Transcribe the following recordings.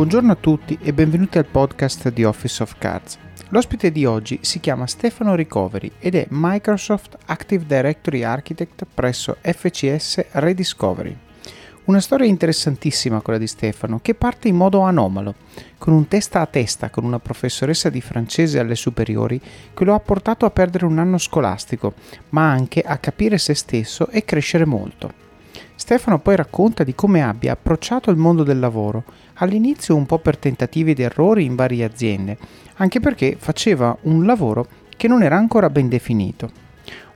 Buongiorno a tutti e benvenuti al podcast di Office of Cards. L'ospite di oggi si chiama Stefano Ricoveri ed è Microsoft Active Directory Architect presso FCS Rediscovery. Una storia interessantissima quella di Stefano, che parte in modo anomalo, con un testa a testa con una professoressa di francese alle superiori che lo ha portato a perdere un anno scolastico, ma anche a capire se stesso e crescere molto. Stefano poi racconta di come abbia approcciato il mondo del lavoro, all'inizio un po' per tentativi ed errori in varie aziende, anche perché faceva un lavoro che non era ancora ben definito.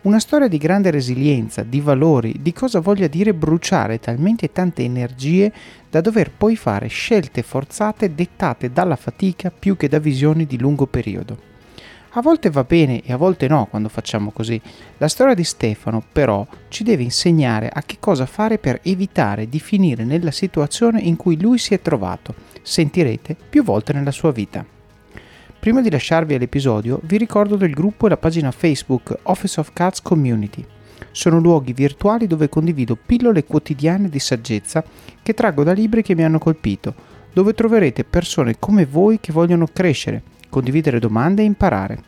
Una storia di grande resilienza, di valori, di cosa voglia dire bruciare talmente tante energie da dover poi fare scelte forzate dettate dalla fatica più che da visioni di lungo periodo. A volte va bene e a volte no quando facciamo così. La storia di Stefano però ci deve insegnare a che cosa fare per evitare di finire nella situazione in cui lui si è trovato, sentirete più volte nella sua vita. Prima di lasciarvi all'episodio vi ricordo del gruppo e la pagina Facebook Office of Cats Community. Sono luoghi virtuali dove condivido pillole quotidiane di saggezza che traggo da libri che mi hanno colpito, dove troverete persone come voi che vogliono crescere, condividere domande e imparare.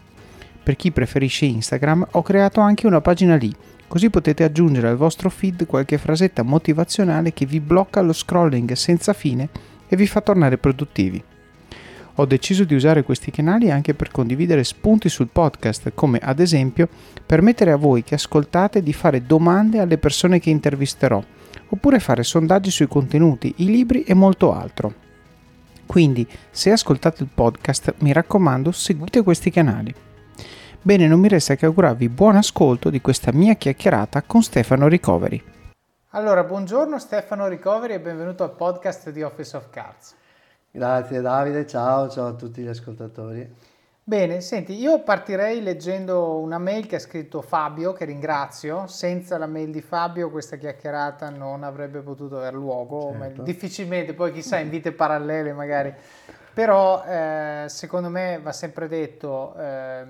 Per chi preferisce Instagram ho creato anche una pagina lì, così potete aggiungere al vostro feed qualche frasetta motivazionale che vi blocca lo scrolling senza fine e vi fa tornare produttivi. Ho deciso di usare questi canali anche per condividere spunti sul podcast, come ad esempio permettere a voi che ascoltate di fare domande alle persone che intervisterò, oppure fare sondaggi sui contenuti, i libri e molto altro. Quindi, se ascoltate il podcast, mi raccomando, seguite questi canali. Bene, non mi resta che augurarvi buon ascolto di questa mia chiacchierata con Stefano Ricoveri. Allora, buongiorno Stefano Ricoveri e benvenuto al podcast di Office of Cards. Grazie Davide, ciao, ciao a tutti gli ascoltatori. Bene, senti, io partirei leggendo una mail che ha scritto Fabio, che ringrazio. Senza la mail di Fabio questa chiacchierata non avrebbe potuto aver luogo, certo. difficilmente, poi chissà in vite parallele magari. Però eh, secondo me va sempre detto, eh,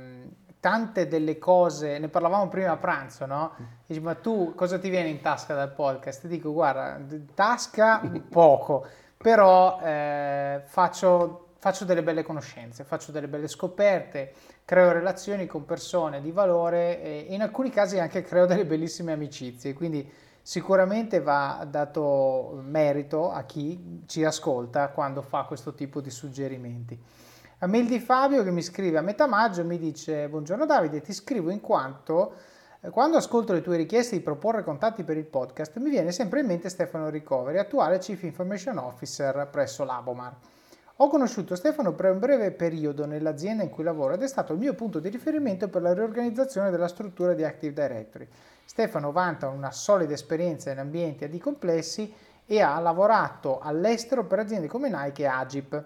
tante delle cose, ne parlavamo prima a pranzo, no? Dici, ma tu cosa ti viene in tasca dal podcast? Ti dico, guarda, tasca poco, però eh, faccio faccio delle belle conoscenze, faccio delle belle scoperte, creo relazioni con persone di valore e in alcuni casi anche creo delle bellissime amicizie, quindi sicuramente va dato merito a chi ci ascolta quando fa questo tipo di suggerimenti. A mail di Fabio che mi scrive a metà maggio mi dice buongiorno Davide ti scrivo in quanto eh, quando ascolto le tue richieste di proporre contatti per il podcast mi viene sempre in mente Stefano Ricoveri, attuale Chief Information Officer presso Labomar. Ho conosciuto Stefano per un breve periodo nell'azienda in cui lavoro ed è stato il mio punto di riferimento per la riorganizzazione della struttura di Active Directory. Stefano vanta una solida esperienza in ambienti AD complessi e ha lavorato all'estero per aziende come Nike e Agip.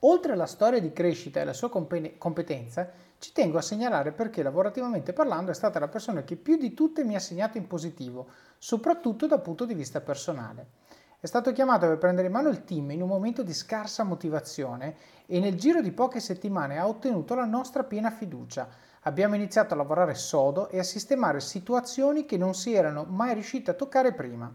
Oltre alla storia di crescita e la sua competenza, ci tengo a segnalare perché lavorativamente parlando è stata la persona che più di tutte mi ha segnato in positivo, soprattutto dal punto di vista personale. È stato chiamato per prendere in mano il team in un momento di scarsa motivazione e nel giro di poche settimane ha ottenuto la nostra piena fiducia. Abbiamo iniziato a lavorare sodo e a sistemare situazioni che non si erano mai riusciti a toccare prima.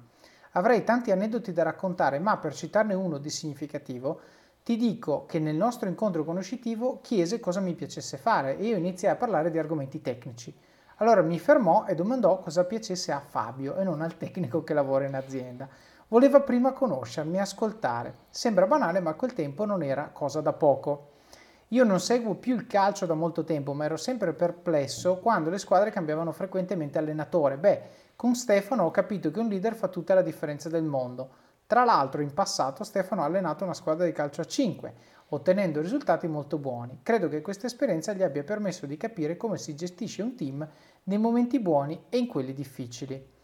Avrei tanti aneddoti da raccontare, ma per citarne uno di significativo, ti dico che nel nostro incontro conoscitivo chiese cosa mi piacesse fare e io iniziai a parlare di argomenti tecnici. Allora mi fermò e domandò cosa piacesse a Fabio e non al tecnico che lavora in azienda. Voleva prima conoscermi, ascoltare. Sembra banale, ma a quel tempo non era cosa da poco. Io non seguo più il calcio da molto tempo, ma ero sempre perplesso quando le squadre cambiavano frequentemente allenatore. Beh, con Stefano ho capito che un leader fa tutta la differenza del mondo. Tra l'altro, in passato Stefano ha allenato una squadra di calcio a 5, ottenendo risultati molto buoni. Credo che questa esperienza gli abbia permesso di capire come si gestisce un team nei momenti buoni e in quelli difficili.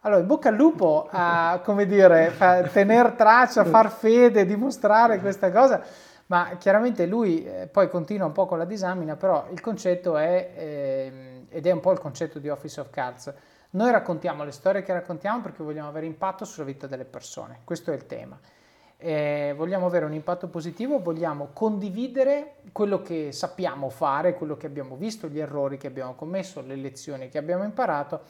Allora, in bocca al lupo a, come dire, tenere traccia, far fede, dimostrare questa cosa, ma chiaramente lui eh, poi continua un po' con la disamina, però il concetto è, eh, ed è un po' il concetto di Office of Cards, noi raccontiamo le storie che raccontiamo perché vogliamo avere impatto sulla vita delle persone, questo è il tema. Eh, vogliamo avere un impatto positivo, vogliamo condividere quello che sappiamo fare, quello che abbiamo visto, gli errori che abbiamo commesso, le lezioni che abbiamo imparato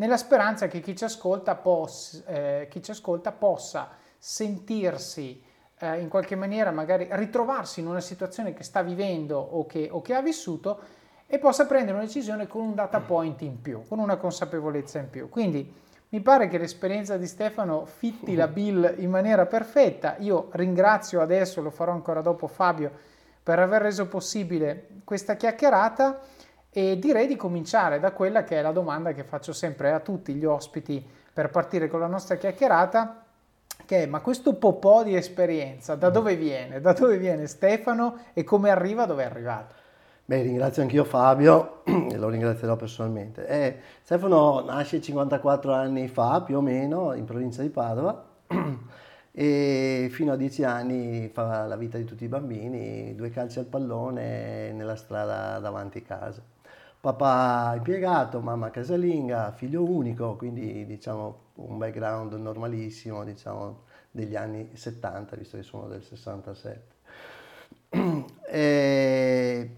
nella speranza che chi ci ascolta, poss- eh, chi ci ascolta possa sentirsi eh, in qualche maniera magari ritrovarsi in una situazione che sta vivendo o che, o che ha vissuto e possa prendere una decisione con un data point in più, con una consapevolezza in più. Quindi mi pare che l'esperienza di Stefano fitti la bill in maniera perfetta. Io ringrazio adesso, lo farò ancora dopo Fabio, per aver reso possibile questa chiacchierata e direi di cominciare da quella che è la domanda che faccio sempre a tutti gli ospiti per partire con la nostra chiacchierata, che è ma questo po' di esperienza da dove viene? Da dove viene Stefano e come arriva dove è arrivato? Beh, ringrazio anch'io Fabio e lo ringrazierò personalmente. Eh, Stefano nasce 54 anni fa, più o meno, in provincia di Padova e fino a 10 anni fa la vita di tutti i bambini, due calci al pallone nella strada davanti a casa. Papà impiegato, mamma casalinga, figlio unico, quindi diciamo un background normalissimo, diciamo degli anni 70, visto che sono del 67. E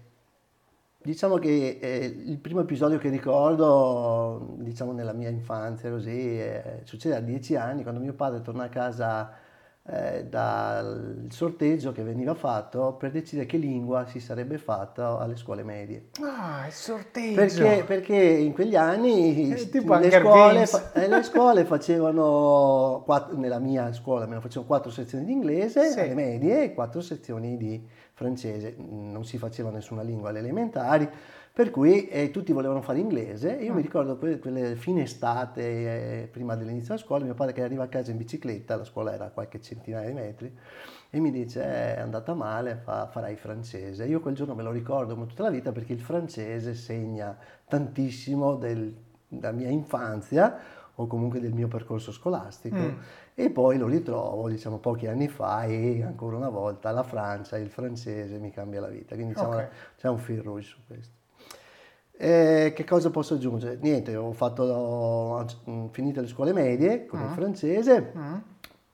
Diciamo che eh, il primo episodio che ricordo, diciamo nella mia infanzia così, eh, succede a dieci anni quando mio padre torna a casa eh, dal sorteggio che veniva fatto per decidere che lingua si sarebbe fatta alle scuole medie. Ah, il sorteggio! Perché, perché in quegli anni le scuole, eh, le, scuole, facevano, quattro, nella mia scuola almeno facevano quattro sezioni di inglese sì. alle medie e quattro sezioni di francese, non si faceva nessuna lingua alle elementari, per cui eh, tutti volevano fare inglese. Io mi ricordo que- quelle fine estate, eh, prima dell'inizio della scuola, mio padre che arriva a casa in bicicletta, la scuola era a qualche centinaia di metri, e mi dice eh, è andata male, fa, farai francese. Io quel giorno me lo ricordo come tutta la vita perché il francese segna tantissimo del, della mia infanzia o comunque del mio percorso scolastico. Mm. E poi lo ritrovo, diciamo, pochi anni fa e ancora una volta la Francia, il francese mi cambia la vita. Quindi diciamo, okay. c'è un fil rouge su questo. Eh, che cosa posso aggiungere? Niente, ho fatto, ho finito le scuole medie con mm. il francese, mm.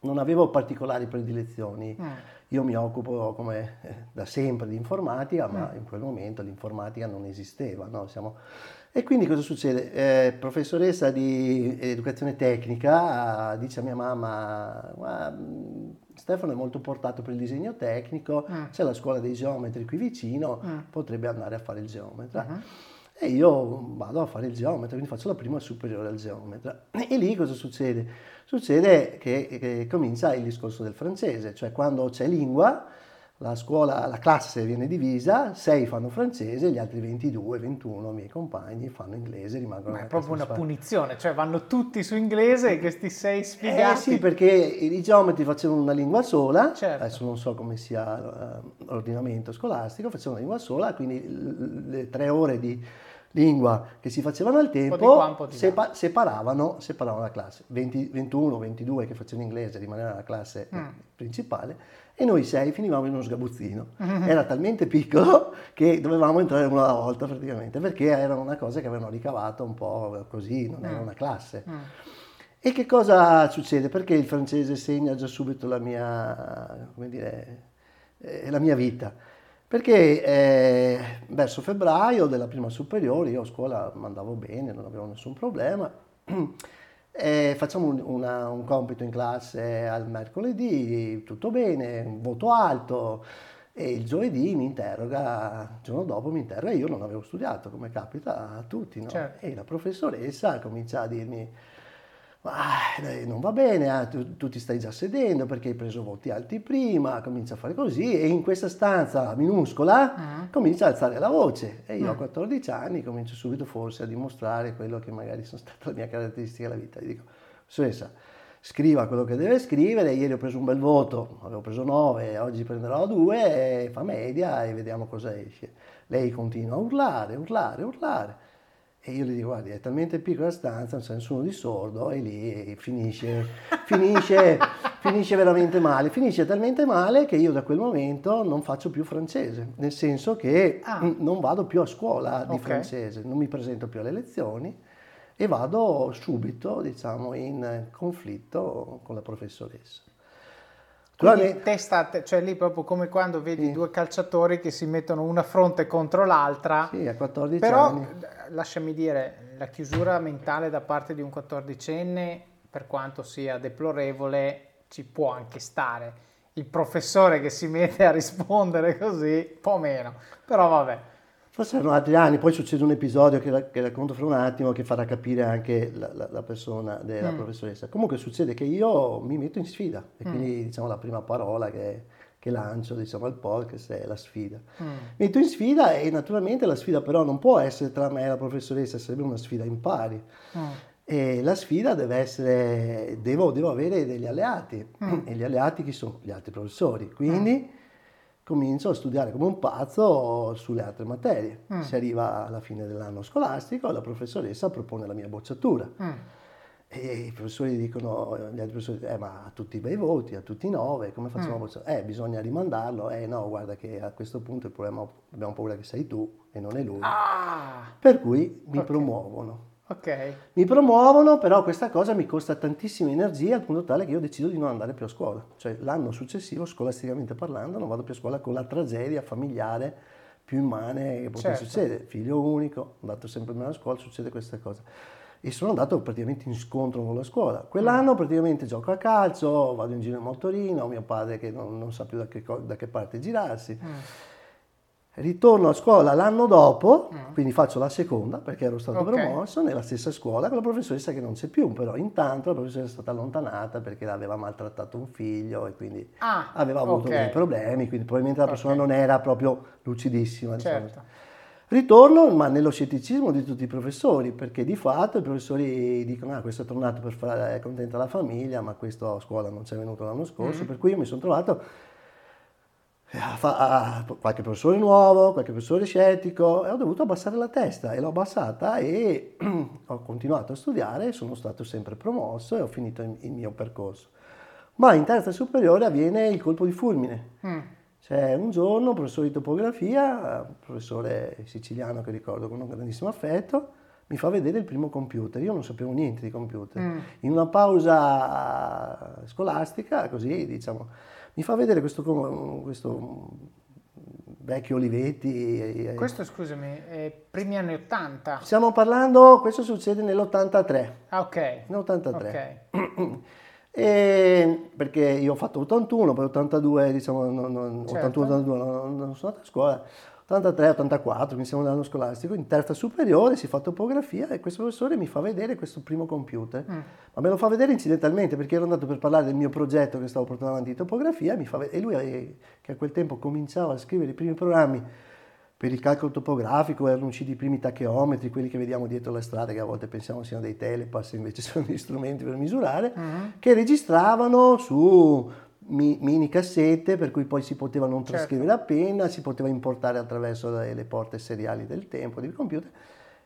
non avevo particolari predilezioni. Mm. Io mi occupo come eh, da sempre di informatica, ma mm. in quel momento l'informatica non esisteva. No? Siamo e quindi cosa succede? Eh, professoressa di educazione tecnica dice a mia mamma, Stefano è molto portato per il disegno tecnico, mm. c'è la scuola dei geometri qui vicino, mm. potrebbe andare a fare il geometra. E io vado a fare il geometra, quindi faccio la prima superiore al geometra. E lì cosa succede? Succede che, che comincia il discorso del francese, cioè quando c'è lingua, la scuola, la classe viene divisa, 6 fanno francese, gli altri 22, 21 miei compagni fanno inglese, rimangono Ma è proprio una punizione, cioè vanno tutti su inglese e questi 6 sfigati. Eh sì, perché i geometri facevano una lingua sola, certo. adesso non so come sia l'ordinamento scolastico, facevano una lingua sola, quindi le tre ore di lingua che si facevano al tempo sepa- separavano, separavano, la classe. 20, 21, 22 che facevano inglese rimanevano nella classe mm. principale e noi sei finivamo in uno sgabuzzino. Mm-hmm. Era talmente piccolo che dovevamo entrare una alla volta praticamente, perché era una cosa che avevano ricavato un po' così, non era mm. una classe. Mm. E che cosa succede? Perché il francese segna già subito la mia, dire, eh, la mia vita? Perché eh, verso febbraio della prima superiore, io a scuola andavo bene, non avevo nessun problema, E facciamo un, una, un, compito in classe al mercoledì, tutto bene, un voto alto e il giovedì mi interroga, il giorno dopo mi interroga, io non avevo studiato come capita a tutti, no? certo. e la professoressa comincia a dirmi ah, non va bene, ah, tu, tu, ti stai già sedendo perché hai preso voti alti prima, comincia a fare così e in questa stanza minuscola uh-huh. comincia a alzare la voce e io uh-huh. a 14 anni comincio subito forse a dimostrare quello che magari sono stata la mia caratteristica della vita. Gli dico, professoressa, scriva quello che deve scrivere, ieri ho preso un bel voto, avevo preso 9, oggi prenderò 2, fa media e vediamo cosa esce. Lei continua a urlare, urlare, urlare. E io gli dico, guardi, è talmente piccola la stanza, non c'è nessuno di sordo, e lì finisce, finisce, finisce veramente male. Finisce talmente male che io da quel momento non faccio più francese, nel senso che ah. non vado più a scuola di okay. francese, non mi presento più alle lezioni e vado subito, diciamo, in conflitto con la professoressa. Quindi testa, te, cioè lì proprio come quando vedi sì. due calciatori che si mettono una fronte contro l'altra. Sì, a 14 Però, anni. lasciami dire, la chiusura mentale da parte di un 14enne, per quanto sia deplorevole, ci può anche stare. il professore che si mette a rispondere così, un po' meno, però vabbè. Forse erano altri anni, poi succede un episodio che, che racconto fra un attimo che farà capire anche la, la, la persona della mm. professoressa. Comunque succede che io mi metto in sfida e mm. quindi diciamo la prima parola che, che lancio diciamo, al podcast è la sfida. Mm. Mi metto in sfida e naturalmente la sfida però non può essere tra me e la professoressa, sarebbe una sfida in pari. Mm. E la sfida deve essere, devo, devo avere degli alleati mm. e gli alleati chi sono? Gli altri professori. Quindi mm. Comincio a studiare come un pazzo sulle altre materie. Mm. Si arriva alla fine dell'anno scolastico e la professoressa propone la mia bocciatura. Mm. E i professori dicono, gli altri professori, eh, ma a tutti i bei voti, a tutti i nove, come facciamo mm. a bocciare? Eh, bisogna rimandarlo. Eh no, guarda che a questo punto il problema, abbiamo paura che sei tu e non è lui. Ah. Per cui mi okay. promuovono. Okay. Mi promuovono, però questa cosa mi costa tantissima energia al punto tale che io decido di non andare più a scuola. Cioè l'anno successivo, scolasticamente parlando, non vado più a scuola con la tragedia familiare più immane che può certo. succedere. Figlio unico, andato sempre meno a scuola, succede questa cosa. E sono andato praticamente in scontro con la scuola. Quell'anno mm. praticamente gioco a calcio, vado in giro in motorino, mio padre che non, non sa più da che, da che parte girarsi. Mm ritorno a scuola l'anno dopo, mm. quindi faccio la seconda perché ero stato okay. promosso nella stessa scuola con la professoressa che non c'è più, però intanto la professoressa è stata allontanata perché aveva maltrattato un figlio e quindi ah, aveva avuto okay. dei problemi, quindi probabilmente la persona okay. non era proprio lucidissima. Diciamo. Certo. Ritorno, ma nello scetticismo di tutti i professori, perché di fatto i professori dicono ah questo è tornato per fare contenta la famiglia, ma questo a scuola non c'è venuto l'anno scorso, mm. per cui io mi sono trovato qualche professore nuovo, qualche professore scettico e ho dovuto abbassare la testa e l'ho abbassata e ho continuato a studiare e sono stato sempre promosso e ho finito il mio percorso. Ma in terza superiore avviene il colpo di fulmine. Mm. C'è un giorno un professore di topografia, un professore siciliano che ricordo con un grandissimo affetto, mi fa vedere il primo computer. Io non sapevo niente di computer. Mm. In una pausa scolastica, così diciamo, mi fa vedere questo, questo vecchio Olivetti. Questo, scusami, è primi anni 80? Stiamo parlando, questo succede nell'83. Ah, ok. Nell'83. Ok. E perché io ho fatto 81, poi 82, diciamo, non, non, certo. 81, 82, non, non sono andato a scuola 83, 84, quindi siamo nell'anno scolastico, in terza superiore si fa topografia e questo professore mi fa vedere questo primo computer. Mm. Ma me lo fa vedere incidentalmente perché ero andato per parlare del mio progetto che stavo portando avanti di topografia e, e lui eh, che a quel tempo cominciava a scrivere i primi programmi per il calcolo topografico erano usciti i primi tacheometri, quelli che vediamo dietro le strade, che a volte pensiamo siano dei telepass, invece sono degli strumenti per misurare, mm-hmm. che registravano su mini cassette per cui poi si poteva non certo. trascrivere certo. a penna, si poteva importare attraverso le porte seriali del tempo, del computer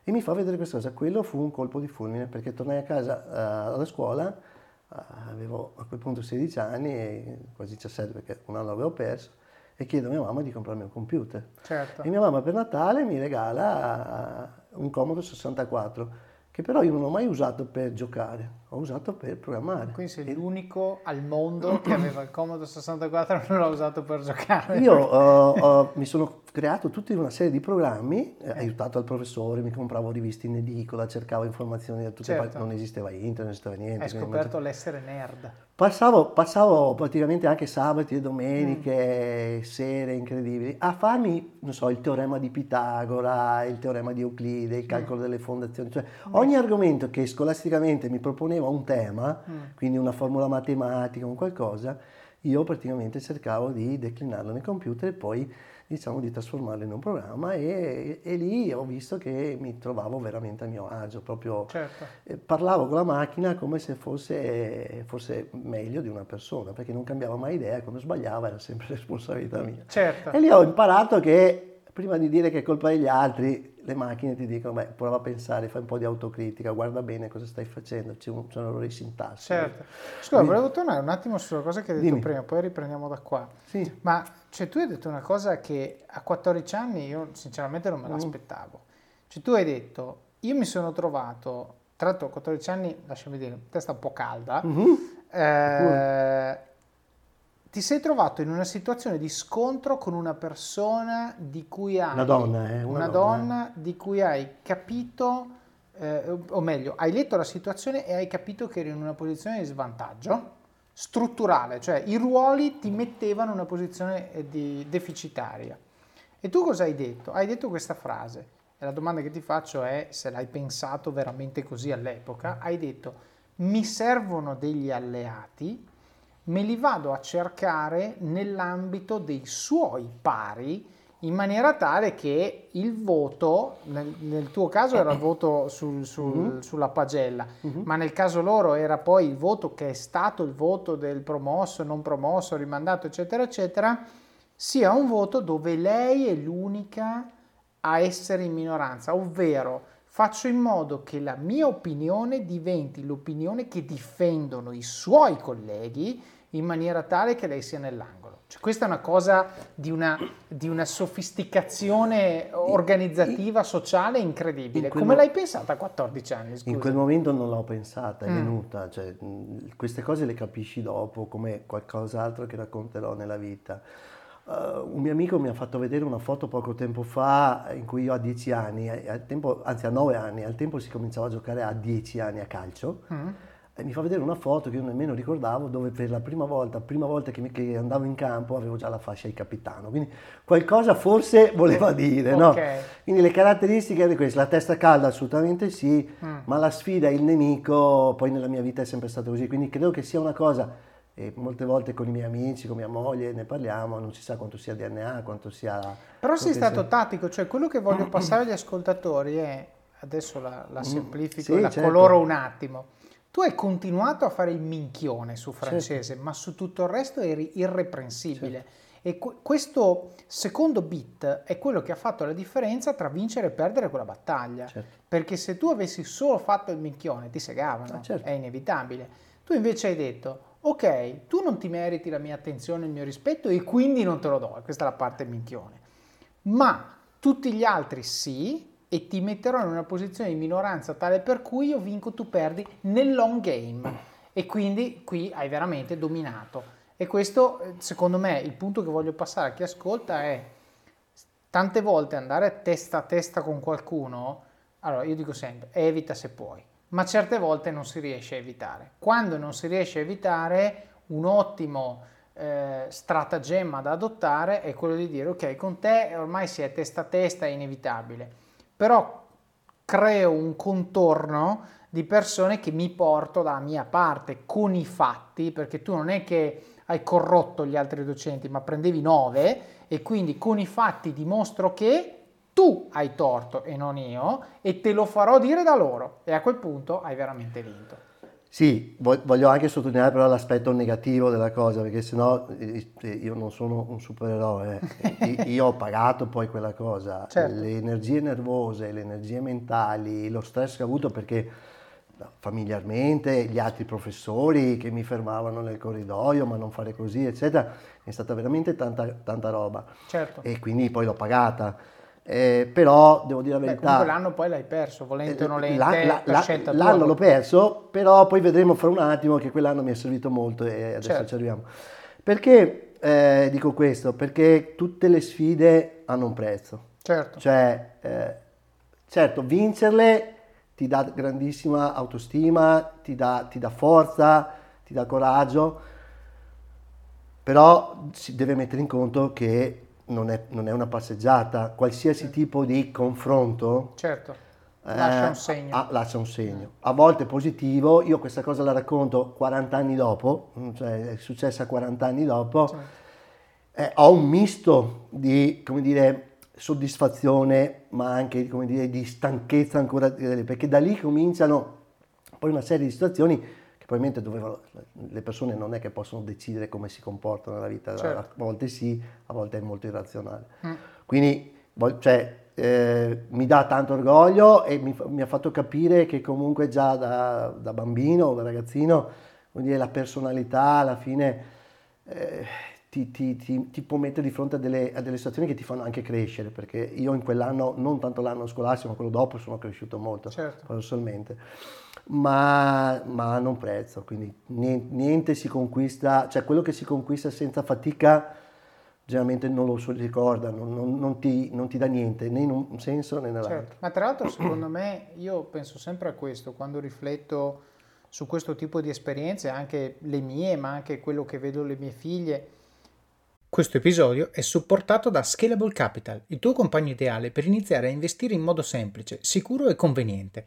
e mi fa vedere questa cosa. Quello fu un colpo di fulmine perché tornai a casa uh, alla scuola, uh, avevo a quel punto 16 anni, e quasi 17 perché un anno l'avevo perso, e chiedo a mia mamma di comprarmi un computer. Certo. E mia mamma per Natale mi regala un Commodore 64 che però io non ho mai usato per giocare, ho usato per programmare. Quindi sei l'unico al mondo che aveva il Commodore 64 e non l'ha usato per giocare. Io uh, uh, mi sono creato tutta una serie di programmi, eh, aiutato dal professore, mi compravo riviste in edicola, cercavo informazioni da tutte certo. parti, non esisteva internet, non esisteva niente. Hai scoperto l'essere nerd. Passavo, passavo, praticamente anche sabati e domeniche, mm. sere incredibili, a farmi, non so, il teorema di Pitagora, il teorema di Euclide, il calcolo mm. delle fondazioni, cioè mm. ogni argomento che scolasticamente mi proponeva un tema, mm. quindi una formula matematica, un qualcosa, io praticamente cercavo di declinarlo nel computer e poi diciamo di trasformarlo in un programma e, e, lì ho visto che mi trovavo veramente a mio agio, proprio certo. eh, parlavo con la macchina come se fosse, fosse, meglio di una persona, perché non cambiava mai idea, quando sbagliava era sempre responsabilità mia. Certo. E lì ho imparato che prima di dire che è colpa degli altri, le macchine ti dicono, beh, prova a pensare, fai un po' di autocritica, guarda bene cosa stai facendo, c'è un, sono errori sintassi. Certo. Scusa, Quindi, volevo tornare un attimo sulla cosa che hai detto dimmi. prima, poi riprendiamo da qua. Sì. Ma cioè, tu hai detto una cosa che a 14 anni io sinceramente non me mm. l'aspettavo. Cioè, tu hai detto, io mi sono trovato, tra l'altro a 14 anni, lasciami dire, testa un po' calda, mm-hmm. eh, ti sei trovato in una situazione di scontro con una persona di cui hai... Una donna, eh? Una, una donna, donna di cui hai capito, eh, o meglio, hai letto la situazione e hai capito che eri in una posizione di svantaggio, strutturale, cioè i ruoli ti mettevano in una posizione eh, di deficitaria. E tu cosa hai detto? Hai detto questa frase, e la domanda che ti faccio è se l'hai pensato veramente così all'epoca, hai detto mi servono degli alleati, me li vado a cercare nell'ambito dei suoi pari in maniera tale che il voto, nel, nel tuo caso era il voto sul, sul, mm-hmm. sulla pagella, mm-hmm. ma nel caso loro era poi il voto che è stato il voto del promosso, non promosso, rimandato, eccetera, eccetera, sia un voto dove lei è l'unica a essere in minoranza, ovvero faccio in modo che la mia opinione diventi l'opinione che difendono i suoi colleghi in maniera tale che lei sia nell'angolo. Cioè, questa è una cosa di una, di una sofisticazione organizzativa, sociale incredibile. Come mo- l'hai pensata a 14 anni? Scusa? In quel momento non l'ho pensata, è mm. venuta. Cioè, queste cose le capisci dopo come qualcos'altro che racconterò nella vita. Uh, un mio amico mi ha fatto vedere una foto poco tempo fa in cui io a 10 anni, tempo, anzi a 9 anni, al tempo si cominciava a giocare a 10 anni a calcio. Mm e mi fa vedere una foto che io nemmeno ricordavo dove per la prima volta, prima volta che, mi, che andavo in campo avevo già la fascia di capitano, quindi qualcosa forse voleva dire, no? Quindi le caratteristiche erano queste, la testa calda assolutamente sì, mm. ma la sfida, il nemico, poi nella mia vita è sempre stato così, quindi credo che sia una cosa e molte volte con i miei amici, con mia moglie ne parliamo, non si sa quanto sia DNA, quanto sia... Però sei stato sia... tattico, cioè quello che voglio passare agli ascoltatori è, adesso la, la mm. semplifico mm, sì, la certo. coloro un attimo, tu hai continuato a fare il minchione su francese, certo. ma su tutto il resto eri irreprensibile. Certo. E qu- questo secondo bit è quello che ha fatto la differenza tra vincere e perdere quella battaglia. Certo. Perché se tu avessi solo fatto il minchione ti segavano, ah, certo. è inevitabile. Tu invece hai detto, ok, tu non ti meriti la mia attenzione, il mio rispetto e quindi non te lo do. Questa è la parte minchione. Ma tutti gli altri sì, e ti metterò in una posizione di minoranza tale per cui io vinco, tu perdi nel long game. E quindi qui hai veramente dominato. E questo, secondo me, il punto che voglio passare a chi ascolta è tante volte andare testa a testa con qualcuno, allora io dico sempre, evita se puoi, ma certe volte non si riesce a evitare. Quando non si riesce a evitare, un ottimo eh, stratagemma da adottare è quello di dire ok, con te ormai si è testa a testa, è inevitabile però creo un contorno di persone che mi porto dalla mia parte con i fatti, perché tu non è che hai corrotto gli altri docenti, ma prendevi 9 e quindi con i fatti dimostro che tu hai torto e non io e te lo farò dire da loro e a quel punto hai veramente vinto. Sì, voglio anche sottolineare però l'aspetto negativo della cosa, perché sennò eh, eh, io non sono un supereroe, io ho pagato poi quella cosa, certo. le energie nervose, le energie mentali, lo stress che ho avuto perché familiarmente, gli altri professori che mi fermavano nel corridoio, ma non fare così, eccetera, è stata veramente tanta, tanta roba. Certo. E quindi poi l'ho pagata. Eh, però devo dire la verità. Beh, l'anno poi l'hai perso, volente o nolente, la, la, la, L'anno l'ho perso, però poi vedremo fra un attimo che quell'anno mi è servito molto e adesso certo. ci arriviamo. Perché eh, dico questo? Perché tutte le sfide hanno un prezzo. Certo. Cioè, eh, certo, vincerle ti dà grandissima autostima, ti dà, ti dà forza, ti dà coraggio, però si deve mettere in conto che non è, non è una passeggiata, qualsiasi tipo di confronto certo. lascia, un segno. A, lascia un segno. A volte positivo, io questa cosa la racconto 40 anni dopo, cioè è successa 40 anni dopo, certo. eh, ho un misto di, come dire, soddisfazione, ma anche, come dire, di stanchezza ancora, perché da lì cominciano poi una serie di situazioni che probabilmente dovevano, le persone non è che possono decidere come si comportano nella vita, certo. a volte sì, a volte è molto irrazionale. Mm. Quindi cioè, eh, mi dà tanto orgoglio e mi, mi, ha fatto capire che comunque già da, da bambino, da ragazzino, dire, la personalità alla fine eh, ti, ti, ti, ti, può mettere di fronte a delle, a delle, situazioni che ti fanno anche crescere, perché io in quell'anno, non tanto l'anno scolastico, ma quello dopo, sono cresciuto molto, certo. paradossalmente ma, ma hanno un prezzo, quindi niente, niente, si conquista, cioè quello che si conquista senza fatica generalmente non lo si ricorda, non, non, non, ti, non, ti, dà niente, né in un senso né nell'altro. Certo. Ma tra l'altro secondo me, io penso sempre a questo, quando rifletto su questo tipo di esperienze, anche le mie, ma anche quello che vedo le mie figlie. Questo episodio è supportato da Scalable Capital, il tuo compagno ideale per iniziare a investire in modo semplice, sicuro e conveniente.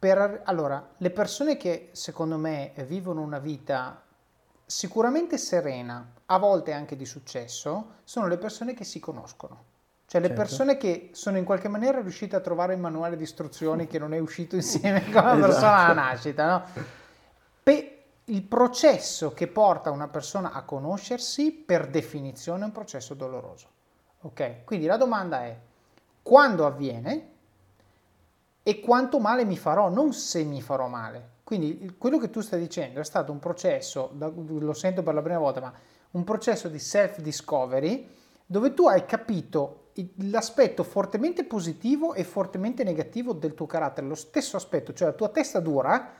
Per, allora, le persone che secondo me vivono una vita sicuramente serena, a volte anche di successo, sono le persone che si conoscono. Cioè le certo. persone che sono in qualche maniera riuscite a trovare il manuale di istruzioni che non è uscito insieme con la esatto. persona alla nascita, no? Pe- il processo che porta una persona a conoscersi, per definizione, è un processo doloroso. Ok? Quindi la domanda è quando avviene e quanto male mi farò, non se mi farò male. Quindi quello che tu stai dicendo è stato un processo, lo sento per la prima volta, ma un processo di self-discovery dove tu hai capito l'aspetto fortemente positivo e fortemente negativo del tuo carattere, lo stesso aspetto, cioè la tua testa dura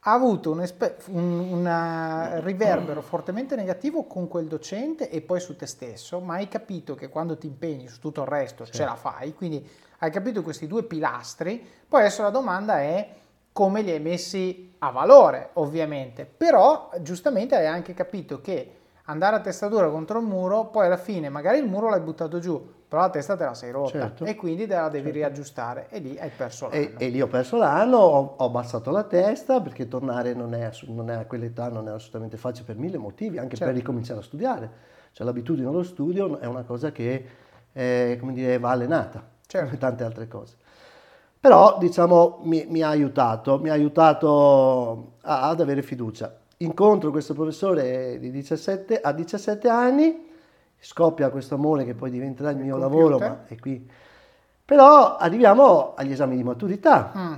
ha avuto un, un una riverbero fortemente negativo con quel docente e poi su te stesso, ma hai capito che quando ti impegni su tutto il resto sì. ce la fai, quindi hai capito questi due pilastri, poi adesso la domanda è come li hai messi a valore, ovviamente, però giustamente hai anche capito che andare a testa dura contro il muro, poi alla fine magari il muro l'hai buttato giù, però la testa te la sei rotta certo. e quindi te la devi certo. riaggiustare e lì hai perso l'anno. E, e lì ho perso l'anno, ho, ho, abbassato la testa perché tornare non è, non è, a quell'età non è assolutamente facile per mille motivi, anche certo. per ricominciare a studiare. Cioè l'abitudine allo studio è una cosa che eh, come dire, va allenata certo. come tante altre cose. Però, diciamo, mi, mi ha aiutato, mi ha aiutato a, ad avere fiducia. Incontro questo professore di 17, a 17 anni, scoppia questo amore che poi diventerà il mio computer. lavoro, ma è qui. Però arriviamo agli esami di maturità. Mm.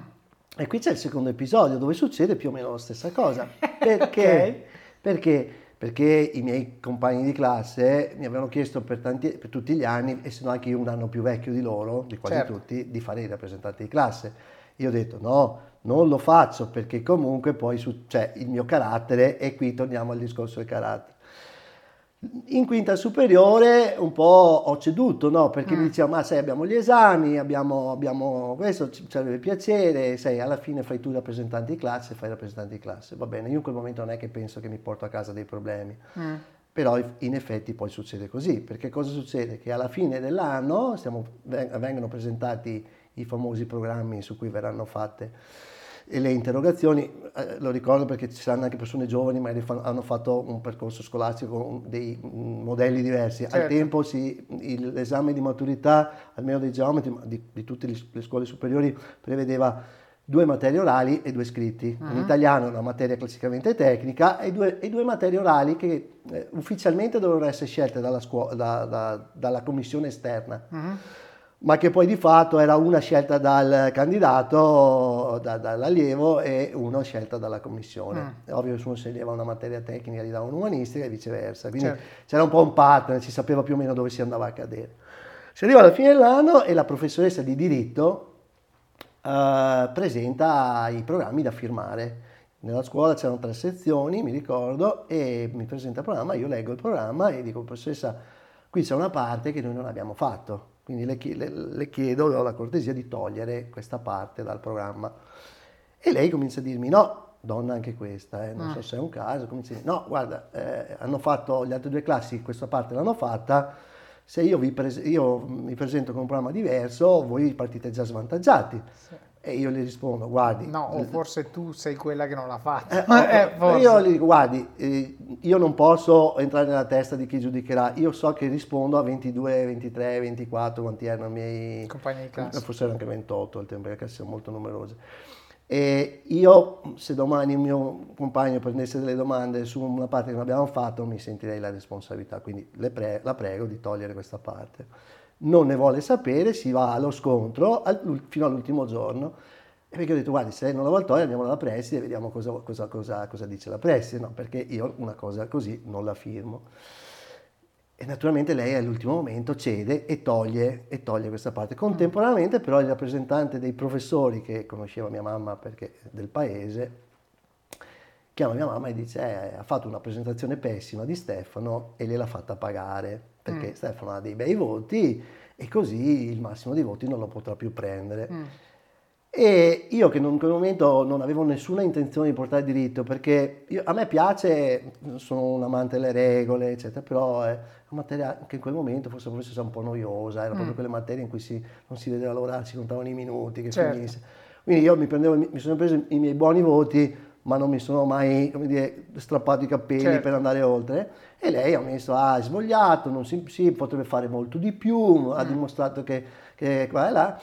E qui c'è il secondo episodio dove succede più o meno la stessa cosa. Perché? okay. Perché perché i miei compagni di classe mi avevano chiesto per, tanti, per tutti gli anni, essendo anche io un anno più vecchio di loro, di quasi certo. tutti, di fare i rappresentanti di classe. Io ho detto no, non lo faccio perché comunque poi su, cioè, il mio carattere, e qui torniamo al discorso del carattere. In quinta superiore un po' ho ceduto, no? Perché mm. mi diceva, ma sai, abbiamo gli esami, abbiamo, abbiamo questo, ci sarebbe piacere, sai, alla fine fai tu rappresentante di classe, fai rappresentante di classe. Va bene, io in quel momento non è che penso che mi porto a casa dei problemi. Mm. Però in effetti poi succede così, perché cosa succede? Che alla fine dell'anno stiamo, vengono presentati i famosi programmi su cui verranno fatte e le interrogazioni, eh, lo ricordo perché ci saranno anche persone giovani, ma hanno fatto un percorso scolastico con dei modelli diversi. Certo. Al tempo sì, il, l'esame di maturità, almeno dei geometri, di, di tutte le, le, scuole superiori, prevedeva due materie orali e due scritti. Uh-huh. In italiano una materia classicamente tecnica e due, e due materie orali che eh, ufficialmente dovevano essere scelte dalla, scuola, da, da, dalla commissione esterna. Uh-huh ma che poi di fatto era una scelta dal candidato, da, dall'allievo e una scelta dalla commissione. Mm. È ovvio che se uno sceglieva una materia tecnica gli dava un'umanistica e viceversa, quindi certo. c'era un po' un pattern, si sapeva più o meno dove si andava a cadere. Si arriva alla fine dell'anno e la professoressa di diritto uh, presenta i programmi da firmare. Nella scuola c'erano tre sezioni, mi ricordo, e mi presenta il programma, io leggo il programma e dico, professoressa, qui c'è una parte che noi non abbiamo fatto quindi le, le, le chiedo, ho la cortesia di togliere questa parte dal programma. E lei comincia a dirmi no, donna anche questa, eh, non ah. so se è un caso, cominci, no, guarda, eh, hanno fatto, le altre due classi questa parte l'hanno fatta, se io, vi pres- io mi presento con un programma diverso, voi partite già svantaggiati. Sì. E io gli rispondo, guardi... No, o forse tu sei quella che non l'ha fatta. Eh, eh, io gli dico, guardi, eh, io non posso entrare nella testa di chi giudicherà, io so che rispondo a 22, 23, 24, quanti erano i miei... Compagni di classe. Forse erano anche 28 al tempo, perché sono molto numerose. E io, se domani il mio compagno prendesse delle domande su una parte che non abbiamo fatto, mi sentirei la responsabilità, quindi pre- la prego di togliere questa parte non ne vuole sapere, si va allo scontro al, fino all'ultimo giorno. E perché ho detto, guardi, se non la vuole togliere andiamo alla preside e vediamo cosa, cosa, cosa, cosa dice la preside, no, perché io una cosa così non la firmo. E naturalmente lei all'ultimo momento cede e toglie, e toglie questa parte. Contemporaneamente però il rappresentante dei professori che conosceva mia mamma perché del paese, chiama mia mamma e dice eh, ha fatto una presentazione pessima di Stefano e gliel'ha fatta pagare perché mm. Stefano ha dei bei voti e così il massimo dei voti non lo potrà più prendere. Mm. E io che in quel momento non avevo nessuna intenzione di portare diritto, perché io, a me piace, sono un amante delle regole, eccetera, però è una materia che in quel momento forse fosse un po' noiosa, era mm. proprio quelle materie in cui si, non si vedeva lavorare, si contavano i minuti, che certo. finisse. Quindi io mi, prendevo, mi sono preso i miei buoni voti, ma non mi sono mai dire, strappato i capelli certo. per andare oltre. E lei ha messo, ah, è svogliato, non si, sì, potrebbe fare molto di più, mm. ha dimostrato che, che qua e là.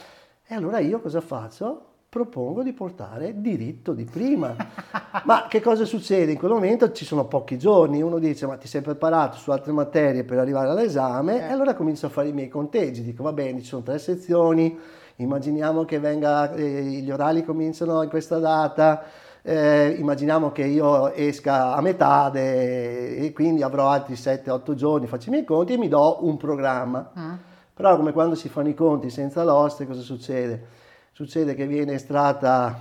E allora io cosa faccio? Propongo di portare diritto di prima. ma che cosa succede? In quel momento ci sono pochi giorni, uno dice ma ti sei preparato su altre materie per arrivare all'esame eh. e allora comincio a fare i miei conteggi, dico va bene, ci sono tre sezioni, immaginiamo che venga, eh, gli orali cominciano in questa data, eh, immaginiamo che io esca a metà de, e quindi avrò altri 7-8 giorni, faccio i miei conti e mi do un programma. Mm. Però come quando si fanno i conti senza l'oste, cosa succede? Succede che viene estratta,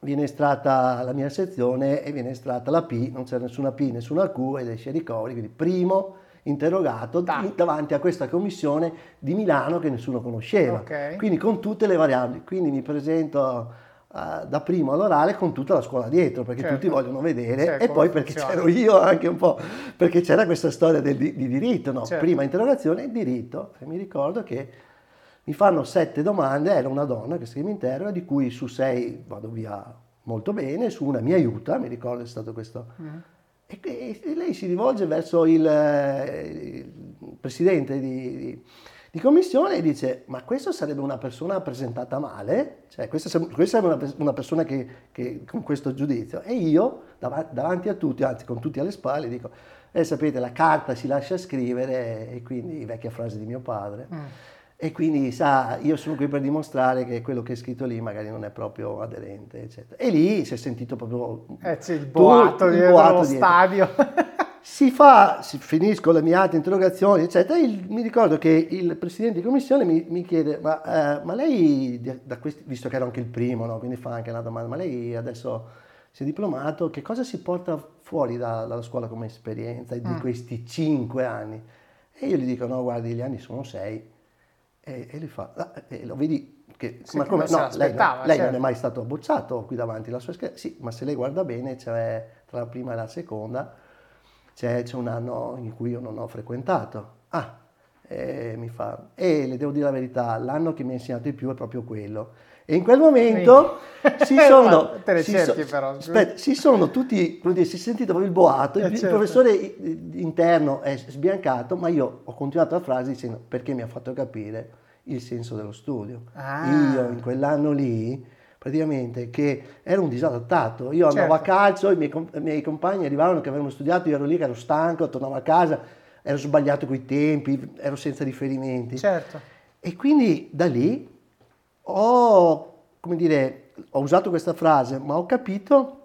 viene estratta la mia sezione e viene estratta la P, non c'è nessuna P, nessuna Q ed esce recovery, quindi primo interrogato da. davanti a questa commissione di Milano che nessuno conosceva. Okay. Quindi con tutte le variabili. Quindi mi presento uh, da primo all'orale con tutta la scuola dietro, perché certo. tutti vogliono vedere, certo, e poi perché funziona. c'ero io anche un po', perché c'era questa storia del, di, di, diritto, no? certo. prima interrogazione diritto, e mi ricordo che mi fanno sette domande, era una donna che si mi interroga, di cui su sei vado via molto bene, su una mi aiuta, mi ricordo è stato questo... Mm. E, e, lei si rivolge verso il, eh, il presidente di, di di commissione e dice ma questa sarebbe una persona presentata male, cioè questa, questa sarebbe una, una persona che, che, con questo giudizio e io dav- davanti a tutti, anzi con tutti alle spalle dico eh, sapete la carta si lascia scrivere e quindi vecchia frase di mio padre. Mm. E quindi sa, io sono qui per dimostrare che quello che è scritto lì magari non è proprio aderente, eccetera. E lì si è sentito proprio... Eh, c'è il boato, il boato dietro stadio. si fa, si finisco le mie altre interrogazioni, eccetera, il, mi ricordo che il presidente di commissione mi, mi chiede, ma, eh, ma lei, questi, visto che ero anche il primo, no, quindi fa anche una domanda, ma lei adesso si è diplomato, che cosa si porta fuori da, dalla scuola come esperienza di mm. questi cinque anni? E io gli dico, no, guardi, gli anni sono sei. E, e lui fa, ah, e lo vedi che, sì, ma come, no, lei, lei certo. non è mai stato bocciato qui davanti alla sua scheda, sì, ma se lei guarda bene, cioè, tra la prima e la seconda, c'è, c'è un anno in cui io non ho frequentato. Ah, e mi fa, e le devo dire la verità, l'anno che mi ha insegnato di più è proprio quello. E in quel momento si sono, si, so, aspetta, si sono tutti, dire, si è sentito proprio il boato, eh, il, certo. professore interno è sbiancato, ma io ho continuato la frase dicendo perché mi ha fatto capire il senso dello studio. Ah. Io in quell'anno lì praticamente che ero un disadattato. Io andavo certo. a calcio, i miei, i miei, compagni arrivavano che avevano studiato, io ero lì che ero stanco, tornavo a casa, ero sbagliato coi tempi, ero senza riferimenti. Certo. E quindi da lì ho, come dire, ho usato questa frase, ma ho capito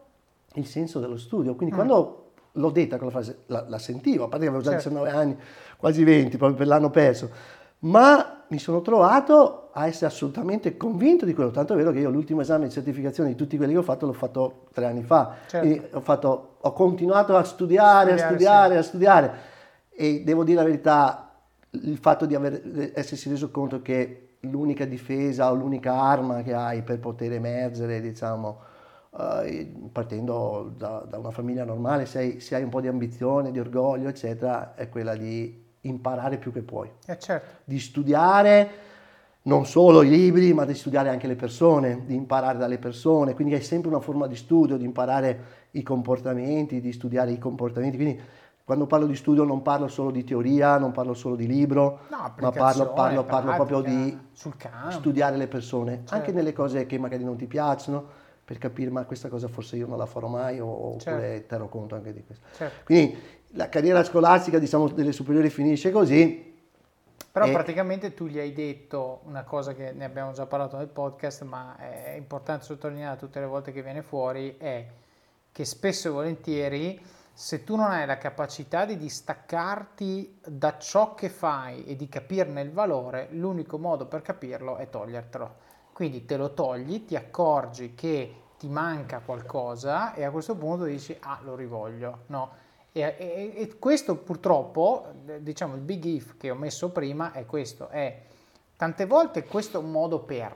il senso dello studio. Quindi mm. quando l'ho detta quella frase, la, la, sentivo, a parte che avevo già certo. 19 anni, quasi 20, proprio per l'anno perso, ma mi sono trovato a essere assolutamente convinto di quello, tanto è vero che io l'ultimo esame di certificazione di tutti quelli che ho fatto l'ho fatto tre anni fa, certo. ho, fatto, ho, continuato a studiare, studiare a studiare, sì. a studiare e devo dire la verità, il fatto di aver, essersi reso conto che l'unica difesa o l'unica arma che hai per poter emergere, diciamo, uh, partendo da, da, una famiglia normale, se hai, se hai, un po' di ambizione, di orgoglio, eccetera, è quella di imparare più che puoi. Eh certo. Di studiare non solo i libri, ma di studiare anche le persone, di imparare dalle persone, quindi hai sempre una forma di studio, di imparare i comportamenti, di studiare i comportamenti, quindi quando parlo di studio non parlo solo di teoria, non parlo solo di libro, no, ma parlo, parlo, parlo proprio di studiare le persone, certo. anche nelle cose che magari non ti piacciono, per capire ma questa cosa forse io non la farò mai o, certo. oppure terrò conto anche di questo. Certo. Quindi la carriera scolastica diciamo delle superiori finisce così. Però e... praticamente tu gli hai detto una cosa che ne abbiamo già parlato nel podcast, ma è importante sottolineare tutte le volte che viene fuori, è che spesso e volentieri se tu non hai la capacità di distaccarti da ciò che fai e di capirne il valore, l'unico modo per capirlo è togliertelo. Quindi te lo togli, ti accorgi che ti manca qualcosa e a questo punto dici ah lo rivoglio, no? E, e, e, questo purtroppo, diciamo il big if che ho messo prima è questo, è tante volte questo è un modo per,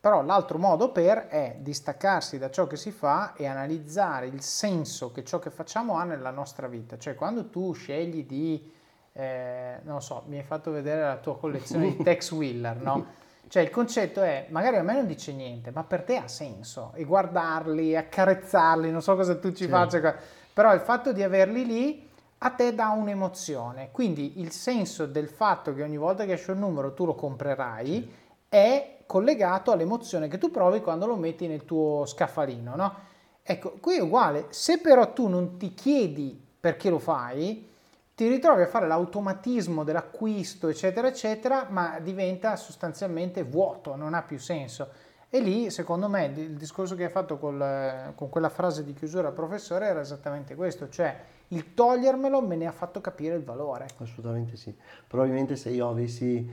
però l'altro modo per è distaccarsi da ciò che si fa e analizzare il senso che ciò che facciamo ha nella nostra vita, cioè quando tu scegli di, eh, non so, mi hai fatto vedere la tua collezione di Tex Wheeler, no? Cioè il concetto è, magari a me non dice niente, ma per te ha senso. E guardarli, accarezzarli, non so cosa tu ci sì. faccia, però il fatto di averli lì a te dà un'emozione. Quindi il senso del fatto che ogni volta che esce un numero tu lo comprerai sì. è collegato all'emozione che tu provi quando lo metti nel tuo scaffalino, no? Ecco, qui è uguale. Se però tu non ti chiedi perché lo fai, ti ritrovi a fare l'automatismo dell'acquisto, eccetera, eccetera, ma diventa sostanzialmente vuoto, non ha più senso. E lì, secondo me, il discorso che hai fatto col, con quella frase di chiusura al professore era esattamente questo, cioè il togliermelo me ne ha fatto capire il valore. Assolutamente sì. Probabilmente se io avessi,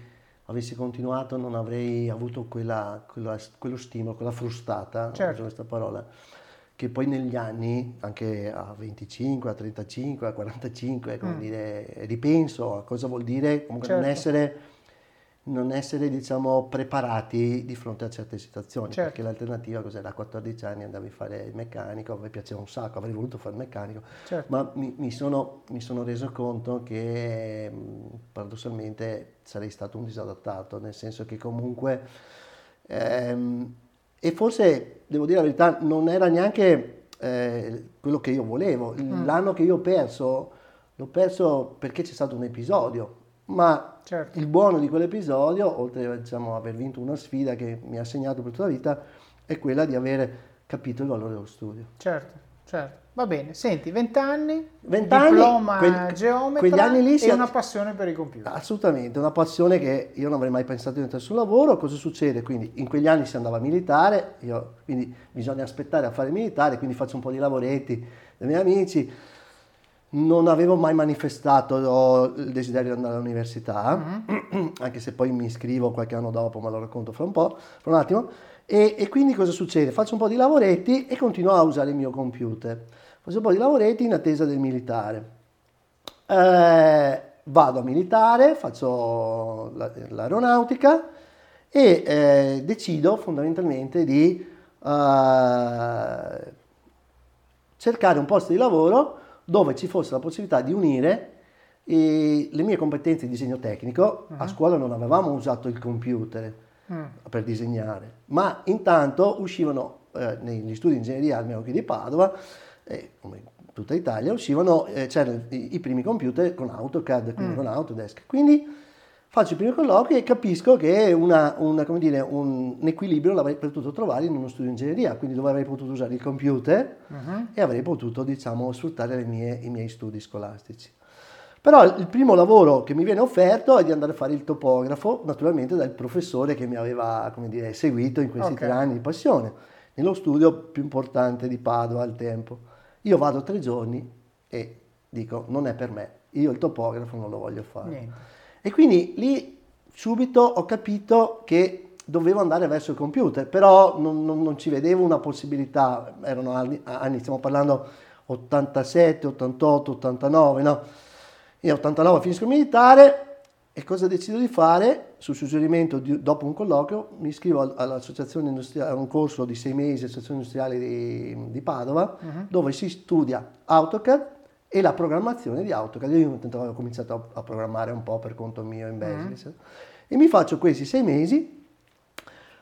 avessi continuato non avrei avuto quella, quella, quello stimolo, quella frustata, certo. questa parola che poi negli anni, anche a 25, a 35, a 45, come mm. dire, ripenso a cosa vuol dire comunque certo. non essere, non essere diciamo, preparati di fronte a certe situazioni, certo. perché l'alternativa cos'era? A 14 anni andavi a fare il meccanico, a me piaceva un sacco, avrei voluto fare il meccanico, certo. ma mi, mi, sono, mi, sono, reso conto che paradossalmente sarei stato un disadattato, nel senso che comunque... Ehm, e forse, devo dire la verità, non era neanche eh, quello che io volevo. Mm. L'anno che io ho perso, l'ho perso perché c'è stato un episodio, ma certo. il buono di quell'episodio, oltre a diciamo, aver vinto una sfida che mi ha segnato per tutta la vita, è quella di aver capito il valore dello studio. Certo, certo. Va bene, senti, 20 anni, 20 anni diploma quelli, geometra anni lì e una passione per i computer. Assolutamente, una passione che io non avrei mai pensato di diventare sul lavoro. Cosa succede? Quindi in quegli anni si andava a militare, io, quindi bisogna aspettare a fare militare, quindi faccio un po' di lavoretti dei miei amici. Non avevo mai manifestato il desiderio di andare all'università, mm-hmm. anche se poi mi iscrivo qualche anno dopo, ma lo racconto fra un po', fra un attimo. E, e quindi cosa succede? Faccio un po' di lavoretti e continuo a usare il mio computer faccio un po' di lavoretti in attesa del militare. Eh, vado a militare, faccio l'aeronautica e eh, decido fondamentalmente di eh, cercare un posto di lavoro dove ci fosse la possibilità di unire le mie competenze di disegno tecnico. Uh-huh. A scuola non avevamo usato il computer uh-huh. per disegnare, ma intanto uscivano eh, negli studi di ingegneria, almeno qui di Padova, eh, come in tutta Italia, uscivano, eh, c'erano i, i, primi computer con AutoCAD, quindi mm. con Autodesk. Quindi faccio i primi colloqui e capisco che una, una, dire, un, un, equilibrio l'avrei potuto trovare in uno studio di ingegneria, quindi dove avrei potuto usare il computer uh-huh. e avrei potuto, diciamo, sfruttare mie, i miei studi scolastici. Però il primo lavoro che mi viene offerto è di andare a fare il topografo, naturalmente dal professore che mi aveva, come dire, seguito in questi okay. tre anni di passione, nello studio più importante di Padova al tempo. Io vado tre giorni e dico non è per me, io il topografo non lo voglio fare. Niente. E quindi lì subito ho capito che dovevo andare verso il computer, però non, non, non ci vedevo una possibilità, erano anni, anni, stiamo parlando 87, 88, 89, no? Io 89 finisco il militare, E cosa decido di fare? Sul suggerimento, di, dopo un colloquio, mi iscrivo all'associazione industriale, a un corso di sei mesi, Associazione Industriale di, di Padova, uh-huh. dove si studia AutoCAD e la programmazione di AutoCAD. Io ho cominciato a, a programmare un po' per conto mio in Basilis. Uh-huh. E mi faccio questi sei mesi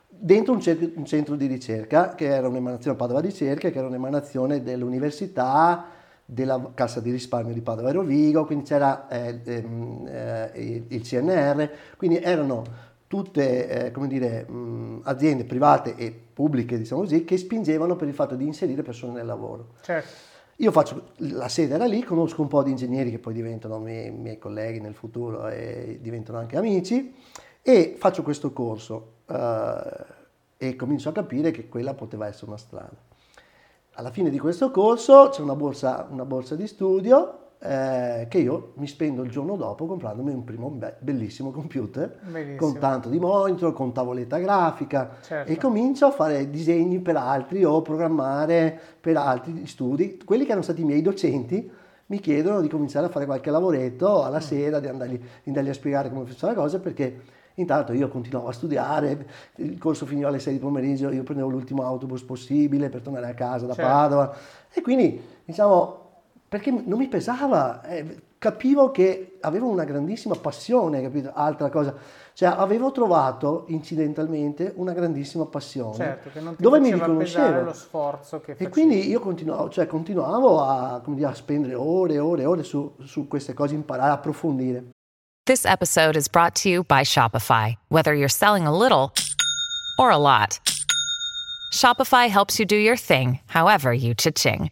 dentro un, cer- un, centro di ricerca, che era un'emanazione Padova Ricerca, che era un'emanazione dell'università, della Cassa di risparmio di Padova e Rovigo, quindi c'era eh, ehm, eh, il CNR, quindi erano tutte eh, come dire, mh, aziende private e pubbliche, diciamo così, che spingevano per il fatto di inserire persone nel lavoro. Certo. Io faccio, la sede era lì, conosco un po' di ingegneri che poi diventano miei, miei colleghi nel futuro e diventano anche amici e faccio questo corso uh, e comincio a capire che quella poteva essere una strada. Alla fine di questo corso c'è una borsa, una borsa di studio eh, che io mi spendo il giorno dopo comprandomi un primo be- bellissimo computer Bellissimo. con tanto di monitor, con tavoletta grafica certo. e comincio a fare disegni per altri o programmare per altri studi. Quelli che erano stati i miei docenti mi chiedono di cominciare a fare qualche lavoretto alla mm. sera, di andargli, di andargli a spiegare come funziona la cosa perché Intanto io continuavo a studiare, il corso finiva alle 6 di pomeriggio, io prendevo l'ultimo autobus possibile per tornare a casa da certo. Padova e quindi diciamo perché non mi pesava, eh, capivo che avevo una grandissima passione, capito? Altra cosa, cioè avevo trovato incidentalmente una grandissima passione certo, che non ti dove mi riconoscevo lo sforzo che facevi. E quindi io continuavo, cioè continuavo a, dire, a spendere ore e ore e ore su, su queste cose, imparare, approfondire. This episode is brought to you by Shopify. Whether you're selling a little or a lot, Shopify helps you do your thing, however you cha-ching.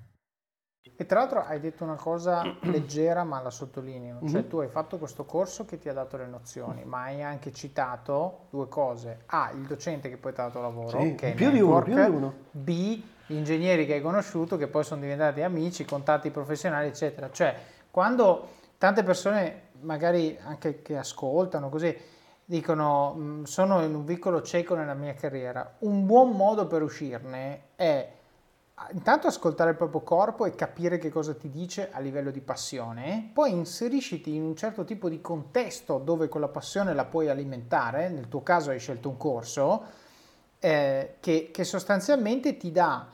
E tra l'altro hai detto una cosa leggera, ma la sottolineo, cioè mm-hmm. tu hai fatto questo corso che ti ha dato le nozioni, ma hai anche citato due cose. A, il docente che poi ti ha dato lavoro, sì, che è più network, di uno, più di uno. B, gli ingegneri che hai conosciuto, che poi sono diventati amici, contatti professionali, eccetera. Cioè, quando tante persone, magari anche che ascoltano così, dicono mm, sono in un vicolo cieco nella mia carriera, un buon modo per uscirne è intanto ascoltare il proprio corpo e capire che cosa ti dice a livello di passione, poi inserisciti in un certo tipo di contesto dove quella passione la puoi alimentare, nel tuo caso hai scelto un corso, eh, che, che sostanzialmente ti dà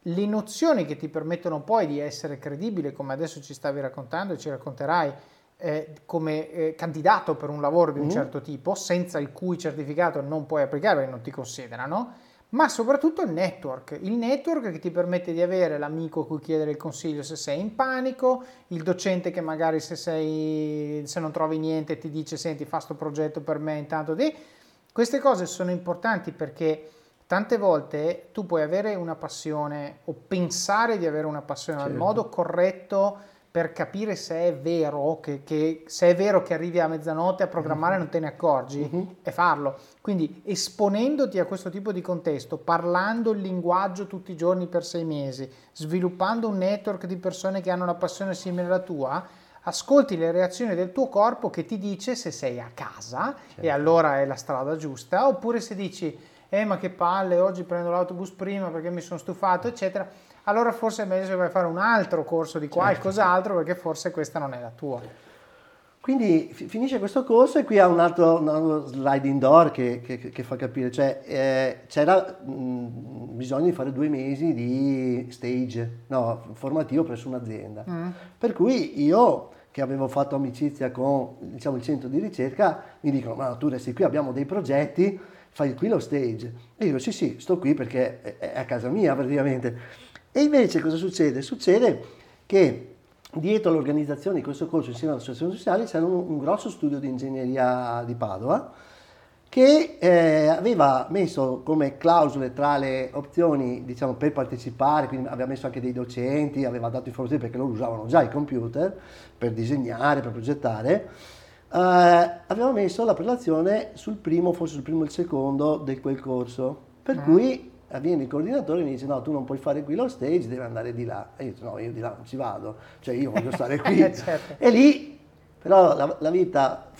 le nozioni che ti permettono poi di essere credibile, come adesso ci stavi raccontando e ci racconterai, eh, come eh, candidato per un lavoro di un mm. certo tipo, senza il cui certificato non puoi applicare perché non ti considerano ma soprattutto il network, il network che ti permette di avere l'amico a cui chiedere il consiglio se sei in panico, il docente che magari se, sei, se non trovi niente ti dice senti fa sto progetto per me intanto di... Queste cose sono importanti perché tante volte tu puoi avere una passione o pensare di avere una passione, certo. ma il modo corretto per capire se è vero che, che, se è vero che arrivi a mezzanotte a programmare e non te ne accorgi uh-huh. e farlo. Quindi esponendoti a questo tipo di contesto, parlando il linguaggio tutti i giorni per sei mesi, sviluppando un network di persone che hanno una passione simile alla tua, ascolti le reazioni del tuo corpo che ti dice se sei a casa certo. e allora è la strada giusta, oppure se dici eh ma che palle, oggi prendo l'autobus prima perché mi sono stufato, eccetera allora forse è meglio vai a fare un altro corso di qualcos'altro certo. perché forse questa non è la tua. Quindi finisce questo corso e qui ha un altro, un altro slide indoor che, che, che, fa capire, cioè eh, c'era mh, bisogno di fare due mesi di stage no, formativo presso un'azienda. Mm. Per cui io che avevo fatto amicizia con diciamo, il centro di ricerca mi dicono ma tu resti qui, abbiamo dei progetti, fai qui lo stage. E io dico sì sì, sto qui perché è a casa mia praticamente. E invece cosa succede? Succede che dietro all'organizzazione di questo corso insieme all'associazione sociale c'era un, un grosso studio di ingegneria di Padova che eh, aveva messo come clausole tra le opzioni diciamo, per partecipare, quindi aveva messo anche dei docenti, aveva dato informazioni perché loro usavano già i computer per disegnare, per progettare, eh, aveva messo la prelazione sul primo, forse sul primo o il secondo di quel corso. Per mm. cui avviene il coordinatore e mi dice no, tu non puoi fare qui lo stage, devi andare di là. E io dico no, io di là non ci vado, cioè io voglio stare qui. certo. E lì, però la, la vita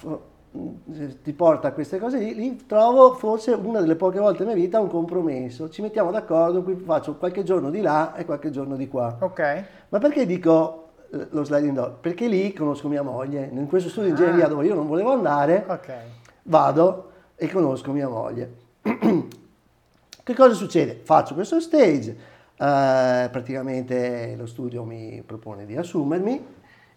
ti porta a queste cose lì, lì, trovo forse una delle poche volte nella mia vita un compromesso. Ci mettiamo d'accordo, qui faccio qualche giorno di là e qualche giorno di qua. Ok. Ma perché dico eh, lo sliding door? Perché lì conosco mia moglie. In questo studio di ingegneria ah. dove io non volevo andare, okay. vado e conosco mia moglie. che cosa succede? Faccio questo stage, eh, praticamente lo studio mi propone di assumermi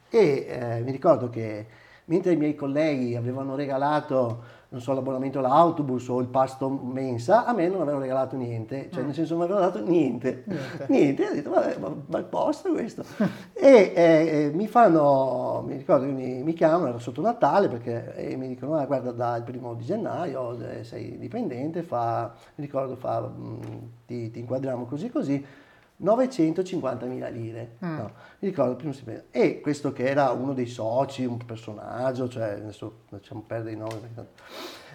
e eh, mi ricordo che mentre i miei colleghi avevano regalato non so, l'abbonamento all'autobus o il pasto mensa, a me non avevano regalato niente, cioè nel senso non avevano dato niente, niente, niente. ho detto vabbè, ma, il posto questo. e eh, mi fanno, mi ricordo che mi, mi, chiamano, era sotto Natale, perché e mi dicono ah, guarda dal primo di gennaio eh, sei dipendente, fa, mi ricordo, fa, mh, ti, ti inquadriamo così così, 950.000 lire, mm. no, mi ricordo il primo stipendio. E questo che era uno dei soci, un personaggio, cioè adesso facciamo perdere i nomi.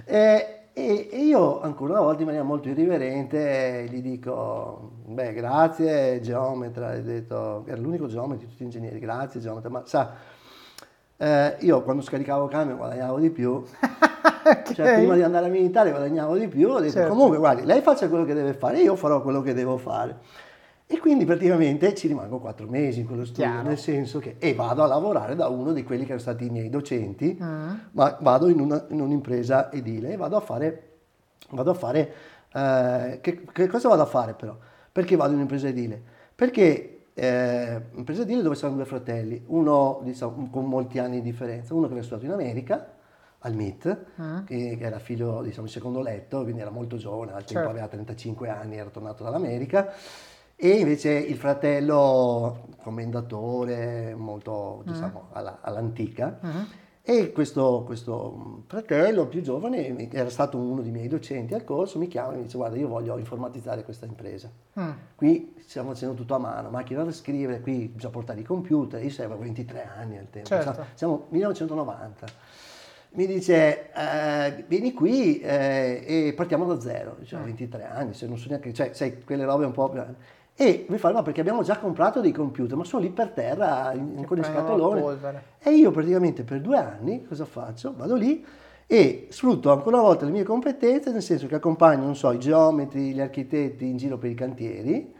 E, e, e, io ancora una volta in maniera molto irriverente gli dico, beh grazie geometra, hai detto, era l'unico geometra di tutti gli ingegneri, grazie geometra, ma sa, eh, io quando scaricavo camion guadagnavo di più, okay. cioè prima di andare a militare guadagnavo di più, ho detto certo. comunque guardi, lei faccia quello che deve fare, io farò quello che devo fare. E quindi praticamente ci rimango quattro mesi in quello studio, Chiaro. nel senso che e vado a lavorare da uno di quelli che erano stati i miei docenti, mm. ma vado in, una, in, un'impresa edile e vado a fare, vado a fare eh, che, che, cosa vado a fare però? Perché vado in un'impresa edile? Perché eh, impresa edile dove sono due fratelli, uno diciamo, con molti anni di differenza, uno che era studiato in America, al MIT, mm. che, che, era figlio diciamo, di secondo letto, quindi era molto giovane, al tempo certo. aveva 35 anni, era tornato dall'America e invece il fratello commendatore molto mm. diciamo alla, all'antica mm. e questo, questo, fratello più giovane era stato uno dei miei docenti al corso mi chiama e mi dice guarda io voglio informatizzare questa impresa mm. qui stiamo facendo tutto a mano macchina da scrivere qui bisogna portare i computer io avevo 23 anni al tempo certo. siamo 1990 mi dice eh, vieni qui eh, e partiamo da zero, cioè, 23 anni, se non so neanche, cioè, sai, quelle robe un po' E mi fa, no, perché abbiamo già comprato dei computer, ma sono lì per terra, in, con i scatoloni. E io praticamente per due anni cosa faccio? Vado lì e sfrutto ancora una volta le mie competenze, nel senso che accompagno, non so, i geometri, gli architetti in giro per i cantieri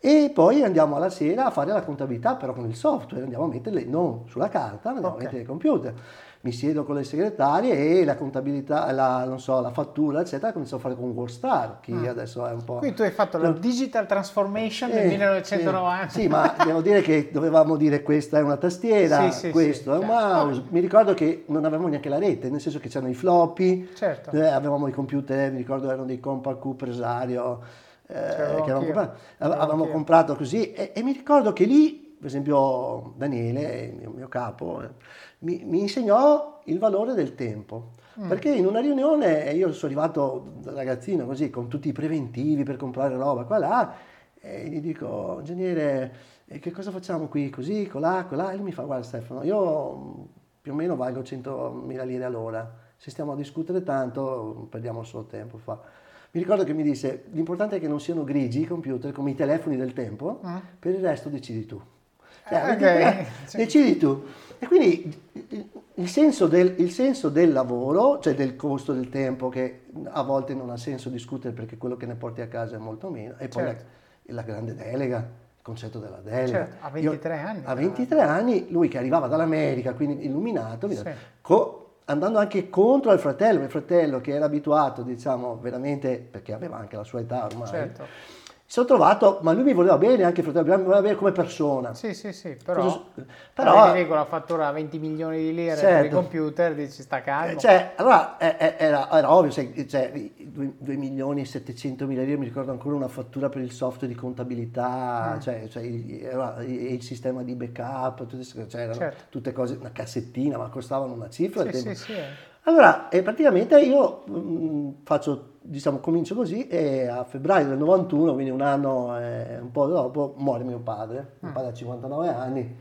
e poi andiamo alla sera a fare la contabilità, però con il software, andiamo a metterle non sulla carta, andiamo okay. a mettere il computer mi siedo con le segretarie e la contabilità, la, so, la fattura, eccetera, comincio a fare con WorldStar, che mm. adesso è un po'... Quindi tu hai fatto la digital transformation eh, nel 1990. Sì, sì, ma devo dire che dovevamo dire questa è una tastiera, sì, sì, questo è un mouse. Mi ricordo che non avevamo neanche la rete, nel senso che c'erano i floppy, certo. eh, avevamo i computer, mi ricordo erano dei Compaq Presario, eh, che avevamo comprato, avevamo comprato così e, e mi ricordo che lì, per esempio Daniele, il mio, mio capo mi, mi insegnò il valore del tempo. Mm. Perché in una riunione io sono arrivato da ragazzino così con tutti i preventivi per comprare roba qua là e gli dico, ingegnere, che cosa facciamo qui? Così, colà, colà? E lui mi fa, guarda Stefano, io più o meno valgo 100.000 lire all'ora. Se stiamo a discutere tanto perdiamo solo tempo. Fa. Mi ricordo che mi disse, l'importante è che non siano grigi i computer come i telefoni del tempo, mm. per il resto decidi tu. Cioè, okay. decidi tu. E quindi il senso, del, il senso, del, lavoro, cioè del costo del tempo, che a volte non ha senso discutere perché quello che ne porti a casa è molto meno, e poi certo. la, la, grande delega, il concetto della delega. Certo, a 23 Io, anni. A 23 anni, lui che arrivava dall'America, quindi illuminato, sì. co, andando anche contro il fratello, il fratello che era abituato, diciamo, veramente, perché aveva anche la sua età ormai. Certo sono trovato, ma lui mi voleva bene anche fratello, mi voleva bene come persona. Sì, sì, sì, però, Cosa, però di regola fattura 20 milioni di lire certo. per i computer, dici sta calmo. Cioè, allora era, era ovvio, cioè, 2, 2, milioni e 700 mila lire, mi ricordo ancora una fattura per il software di contabilità, mm. cioè, cioè il, il, sistema di backup, tutte, cioè, erano certo. tutte cose, una cassettina, ma costavano una cifra. Sì, sì, sì. Allora, e praticamente io mh, mm, faccio diciamo, comincio così e a febbraio del 91, quindi un anno e un po' dopo, muore mio padre. Mio mm. padre ha 59 anni,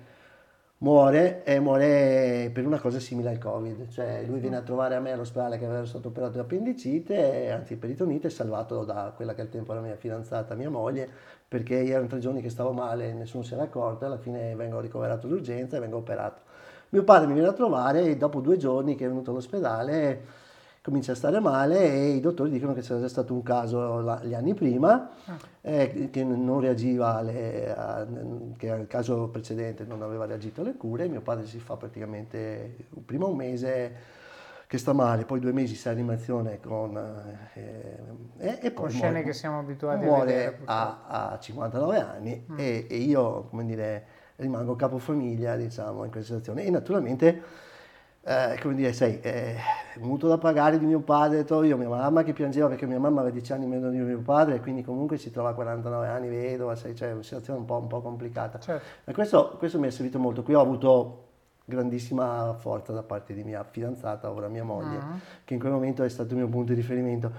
muore e muore per una cosa simile al Covid, cioè lui viene a trovare a me all'ospedale che aveva stato operato di appendicite, anzi peritonite, salvato da quella che al tempo era mia fidanzata, mia moglie, perché erano tre giorni che stavo male, nessuno si era accorto, alla fine vengo ricoverato d'urgenza e vengo operato. Mio padre mi viene a trovare e dopo due giorni che è venuto all'ospedale comincia a stare male e i dottori dicono che c'era già stato un caso la, gli anni prima ah. eh, che non reagiva alle, a, che al caso precedente non aveva reagito alle cure mio padre si fa praticamente prima un mese che sta male poi due mesi in animazione con eh, e, e poi scene muore, che siamo abituati a vedere a, a 59 anni mm. e, e, io come dire rimango capofamiglia diciamo in questa situazione e naturalmente eh, come dire, sai, eh, mutuo da pagare di mio padre, io, mia mamma che piangeva perché mia mamma aveva 10 anni meno di mio padre, quindi comunque si trova a 49 anni vedova, sai, cioè è una situazione un po', un po complicata. Certo. E questo, questo mi è servito molto. Qui ho avuto grandissima forza da parte di mia fidanzata, ora mia moglie, uh-huh. che in quel momento è stato il mio punto di riferimento.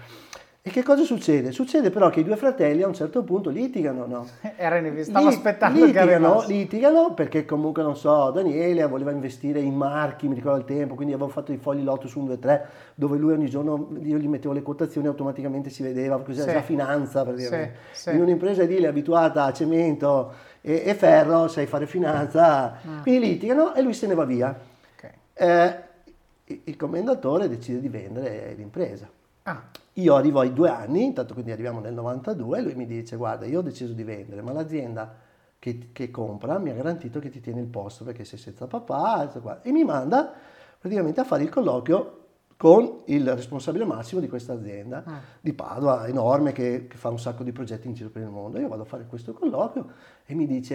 E che cosa succede? Succede però che i due fratelli a un certo punto litigano, no? Era stavo aspettando litigano, che litigano perché comunque, non so, Daniele voleva investire in marchi, mi ricordo il tempo, quindi avevo fatto i fogli Lotus 1, 2, 3, dove lui ogni giorno, io gli mettevo le quotazioni automaticamente si vedeva, così era già finanza praticamente. Sì, sì. In un'impresa edile abituata a cemento e, e ferro, sai fare finanza, mm. quindi litigano e lui se ne va via. Okay. Eh, il commendatore decide di vendere l'impresa. Ah. Io arrivo ai due anni, intanto quindi arriviamo nel 92, e lui mi dice guarda io ho deciso di vendere, ma l'azienda che, che compra mi ha garantito che ti tiene il posto perché sei senza papà, e mi manda praticamente a fare il colloquio con il responsabile massimo di questa azienda ah. di Padova, enorme, che, che, fa un sacco di progetti in giro per il mondo. Io vado a fare questo colloquio e mi dice,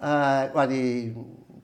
eh, guardi,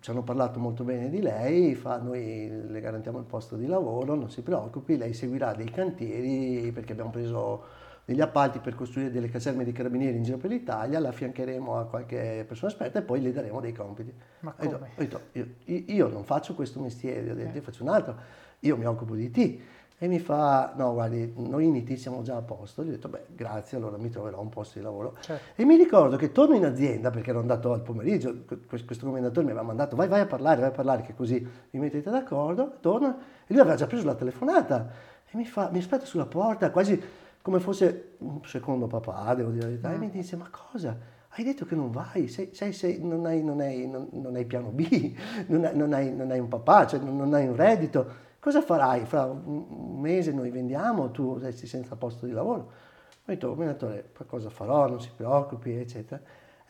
ci hanno parlato molto bene di lei, fa, noi le garantiamo il posto di lavoro, non si preoccupi, lei seguirà dei cantieri perché abbiamo preso degli appalti per costruire delle caserme di carabinieri in giro per l'Italia, la affiancheremo a qualche persona esperta e poi le daremo dei compiti. Ma come? Ho detto, io, io, non faccio questo mestiere, ho detto, eh. io faccio un altro, io mi occupo di te e mi fa, no guardi, noi in IT siamo già a posto. Gli ho detto, beh grazie, allora mi troverò un posto di lavoro. Certo. E mi ricordo che torno in azienda, perché ero andato al pomeriggio, questo commendatore mi aveva mandato, vai, vai a parlare, vai a parlare, che così vi mettete d'accordo, torno, e lui aveva già preso la telefonata, e mi fa, mi aspetta sulla porta, quasi come fosse un secondo papà, devo dire la verità, mm. e mi dice, ma cosa? hai detto che non vai, sei, sei, sei, non, hai, non, hai, non, non, hai, piano B, non hai, non hai, non hai un papà, cioè non, hai un reddito cosa farai? Fra un mese noi vendiamo, tu resti senza posto di lavoro. Ho detto, commendatore, cosa farò, non si preoccupi, eccetera.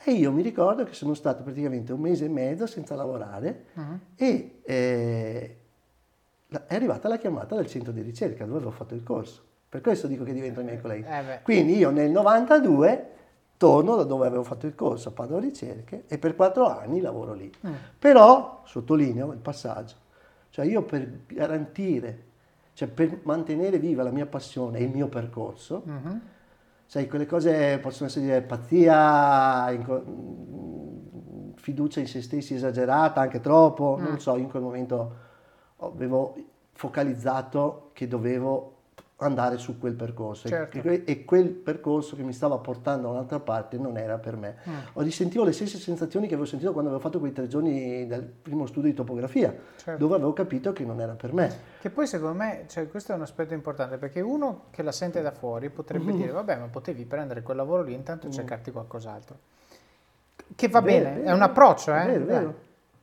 E io mi ricordo che sono stato praticamente un mese e mezzo senza lavorare uh-huh. e eh, è arrivata la chiamata del centro di ricerca dove avevo fatto il corso. Per questo dico che divento i miei colleghi. Eh Quindi io nel 92 torno da dove avevo fatto il corso a Padova Ricerche e per quattro anni lavoro lì. Uh-huh. Però, sottolineo il passaggio, cioè io per garantire, cioè per mantenere viva la mia passione e il mio percorso, uh-huh. sai, quelle cose possono essere pazzia, fiducia in se stessi esagerata, anche troppo, uh-huh. non mm. so, in quel momento avevo focalizzato che dovevo andare su quel percorso certo. e, e, quel percorso che mi stava portando da un'altra parte non era per me. Mm. Ho risentivo le stesse sensazioni che avevo sentito quando avevo fatto quei tre giorni del primo studio di topografia, certo. dove avevo capito che non era per me. Che poi secondo me, cioè, questo è un aspetto importante, perché uno che la sente da fuori potrebbe mm-hmm. dire, vabbè, ma potevi prendere quel lavoro lì intanto mm. cercarti qualcos'altro. Che va bene, vero, è un approccio, eh? Vero, vero.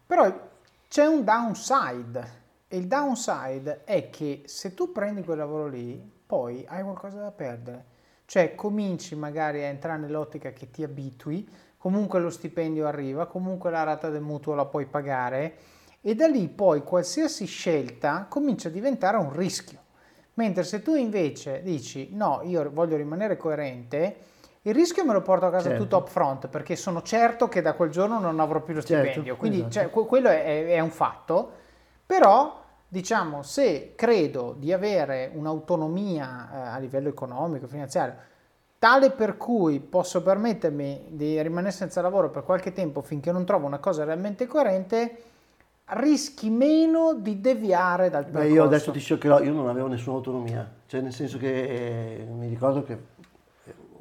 Però c'è un downside e il downside è che se tu prendi quel lavoro lì, poi hai qualcosa da perdere. Cioè cominci magari a entrare nell'ottica che ti abitui, comunque lo stipendio arriva, comunque la rata del mutuo la puoi pagare e da lì poi qualsiasi scelta comincia a diventare un rischio. Mentre se tu invece dici no, io voglio rimanere coerente, il rischio me lo porto a casa certo. tutto up front perché sono certo che da quel giorno non avrò più lo certo, stipendio. Quindi esatto. cioè, quello è, è, un fatto, però diciamo, se credo di avere un'autonomia eh, a livello economico, finanziario, tale per cui posso permettermi di rimanere senza lavoro per qualche tempo finché non trovo una cosa realmente coerente, rischi meno di deviare dal percorso. Beh, io adesso ti scioccherò, io non avevo nessuna autonomia, cioè nel senso che eh, mi ricordo che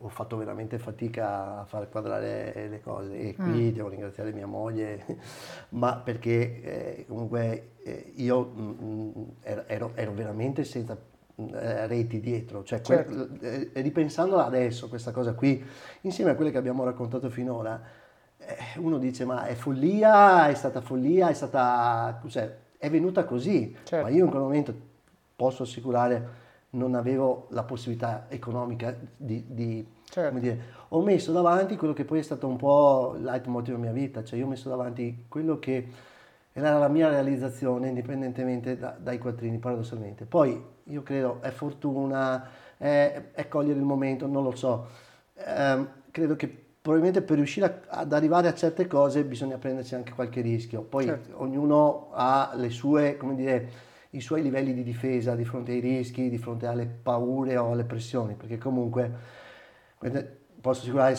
ho fatto veramente fatica a far quadrare le cose e qui mm. devo ringraziare mia moglie, ma perché eh, comunque eh, io mh, mm, mm, ero, ero, veramente senza eh, reti dietro, cioè certo. que- eh, ripensandola adesso questa cosa qui, insieme a quelle che abbiamo raccontato finora, eh, uno dice ma è follia, è stata follia, è stata, cioè, è venuta così, certo. ma io in quel momento posso assicurare non avevo la possibilità economica di, di certo. dire, ho messo davanti quello che poi è stato un po' il leitmotiv della mia vita, cioè io ho messo davanti quello che era la mia realizzazione indipendentemente da, dai quattrini paradossalmente. Poi io credo è fortuna, è, è cogliere il momento, non lo so. Eh, credo che probabilmente per riuscire a, ad arrivare a certe cose bisogna prendersi anche qualche rischio. Poi certo. ognuno ha le sue, come dire, i suoi livelli di difesa di fronte ai rischi, di fronte alle paure o alle pressioni, perché comunque posso assicurare,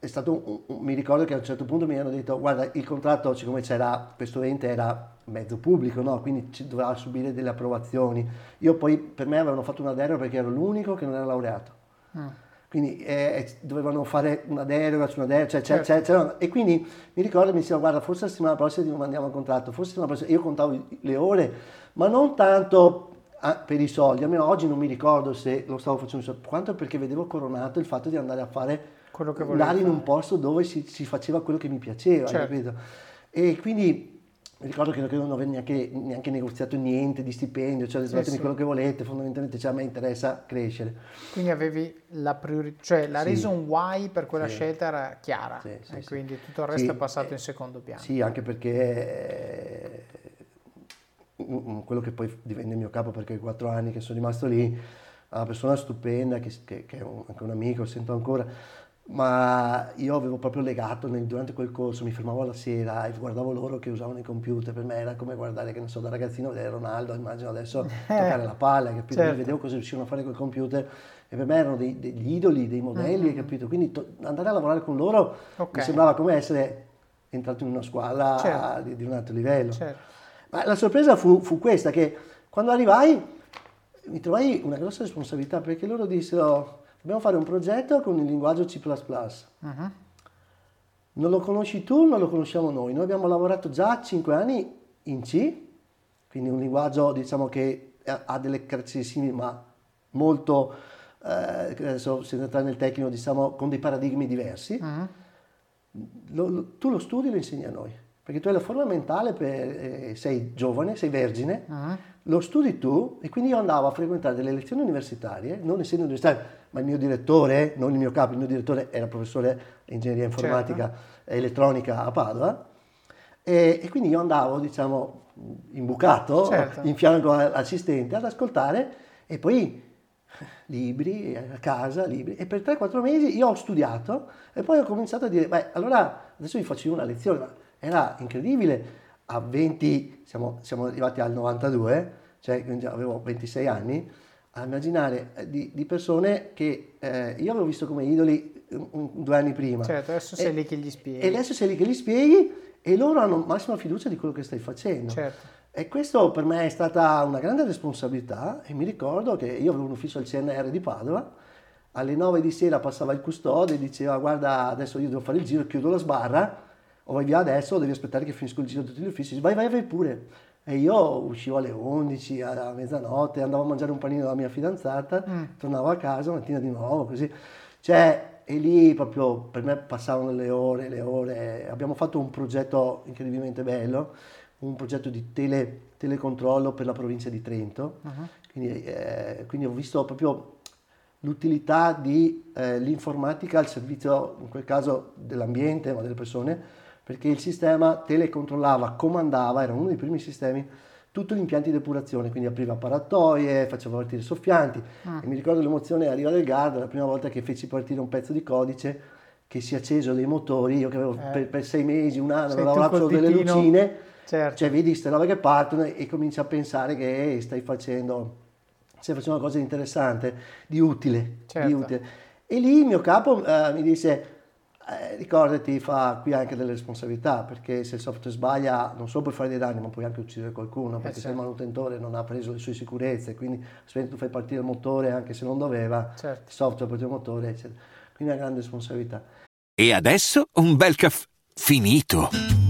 è stato un, mi ricordo che a un certo punto mi hanno detto guarda il contratto siccome c'era questo ente era mezzo pubblico no? quindi doveva subire delle approvazioni io poi per me avevano fatto una deroga perché ero l'unico che non era laureato mm. Quindi eh, dovevano fare una deroga su una deroga cioè, certo. c'è, c'è, e quindi mi ricordo mi dicevano guarda forse la settimana prossima ti mandiamo il contratto forse la settimana prossima io contavo le ore ma non tanto ah, per i soldi, almeno oggi non mi ricordo se lo stavo facendo, quanto perché vedevo coronato il fatto di andare a fare quello che andare in un posto dove si, si, faceva quello che mi piaceva, certo. capito? E quindi mi ricordo che non avevo neanche, neanche, negoziato niente di stipendio, cioè sì, fatemi sì. quello che volete, fondamentalmente cioè, a me interessa crescere. Quindi avevi la priorità, cioè la sì. reason why per quella sì. scelta era chiara e quindi tutto il resto è passato eh, in secondo piano. Sì, anche perché eh, quello che poi divenne il mio capo perché quattro anni che sono rimasto lì, una persona stupenda che, che, che è un, anche un amico, sento ancora, ma io avevo proprio legato nel, durante quel corso, mi fermavo alla sera e guardavo loro che usavano i computer, per me era come guardare, che non so, da ragazzino vedere Ronaldo, immagino adesso toccare la palla, capito? Certo. Vedevo cosa riuscivano a fare col computer e per me erano dei, degli idoli, dei modelli, mm-hmm. capito? Quindi to- andare a lavorare con loro okay. mi sembrava come essere entrato in una squadra certo. di, di, un altro livello. Certo. Ma la sorpresa fu, fu questa, che quando arrivai mi trovai una grossa responsabilità perché loro dissero Dobbiamo fare un progetto con il linguaggio C++. Uh-huh. Non lo conosci tu, non lo conosciamo noi. Noi abbiamo lavorato già 5 anni in C, quindi un linguaggio diciamo che ha delle caratteristiche ma molto, eh, adesso senza entrare nel tecnico, diciamo con dei paradigmi diversi. Uh-huh. Lo, lo, tu lo studi e lo insegni a noi, perché tu hai la forma mentale, per, eh, sei giovane, sei vergine, uh-huh. Lo studi tu e quindi io andavo a frequentare delle lezioni universitarie, non essendo universitario, ma il mio direttore, non il mio capo, il mio direttore era professore di ingegneria informatica certo. e elettronica a Padova e, e, quindi io andavo, diciamo, imbucato, certo. in fianco all'assistente ad ascoltare e poi libri a casa, libri e per 3-4 mesi io ho studiato e poi ho cominciato a dire, beh, allora adesso vi faccio una lezione, ma era incredibile, a 20, siamo, siamo arrivati al 92, cioè avevo 26 anni, a immaginare eh, di, di persone che eh, io avevo visto come idoli un, due anni prima. Certo, adesso sei e, lì che gli spieghi. E adesso sei lì che gli spieghi e loro hanno massima fiducia di quello che stai facendo. Certo. E questo per me è stata una grande responsabilità e mi ricordo che io avevo un ufficio al CNR di Padova, alle 9 di sera passava il custode e diceva guarda adesso io devo fare il giro, chiudo la sbarra, o vai via adesso o devi aspettare che finisco il giro di tutti gli uffici, vai vai vai pure. E io uscivo alle 11, a mezzanotte, andavo a mangiare un panino dalla mia fidanzata, mm. tornavo a casa mattina di nuovo, così. Cioè, e lì proprio per me passavano le ore, le ore. Abbiamo fatto un progetto incredibilmente bello, un progetto di tele, telecontrollo per la provincia di Trento. Uh-huh. Quindi, eh, quindi, ho visto proprio l'utilità dell'informatica eh, al servizio, in quel caso dell'ambiente, ma delle persone, perché il sistema telecontrollava, comandava, era uno dei primi sistemi, tutti gli impianti di depurazione, quindi apriva paratoie, faceva partire soffianti ah. e mi ricordo l'emozione arriva del Gard, la prima volta che feci partire un pezzo di codice che si è acceso dei motori, io che avevo eh. per, per, sei mesi, un anno, avevo lavorato delle lucine, certo. cioè vedi queste robe che partono e, cominci a pensare che stai facendo, stai facendo una cosa interessante, di utile, certo. di utile. E lì il mio capo uh, mi disse eh, ricordati, fa qui anche delle responsabilità, perché se il software sbaglia non solo puoi fare dei danni, ma puoi anche uccidere qualcuno, eh, perché eh, certo. se il manutentore non ha preso le sue sicurezze, quindi se tu fai partire il motore anche se non doveva, certo. il software partire il motore, eccetera. quindi una grande responsabilità. E adesso un bel caffè finito.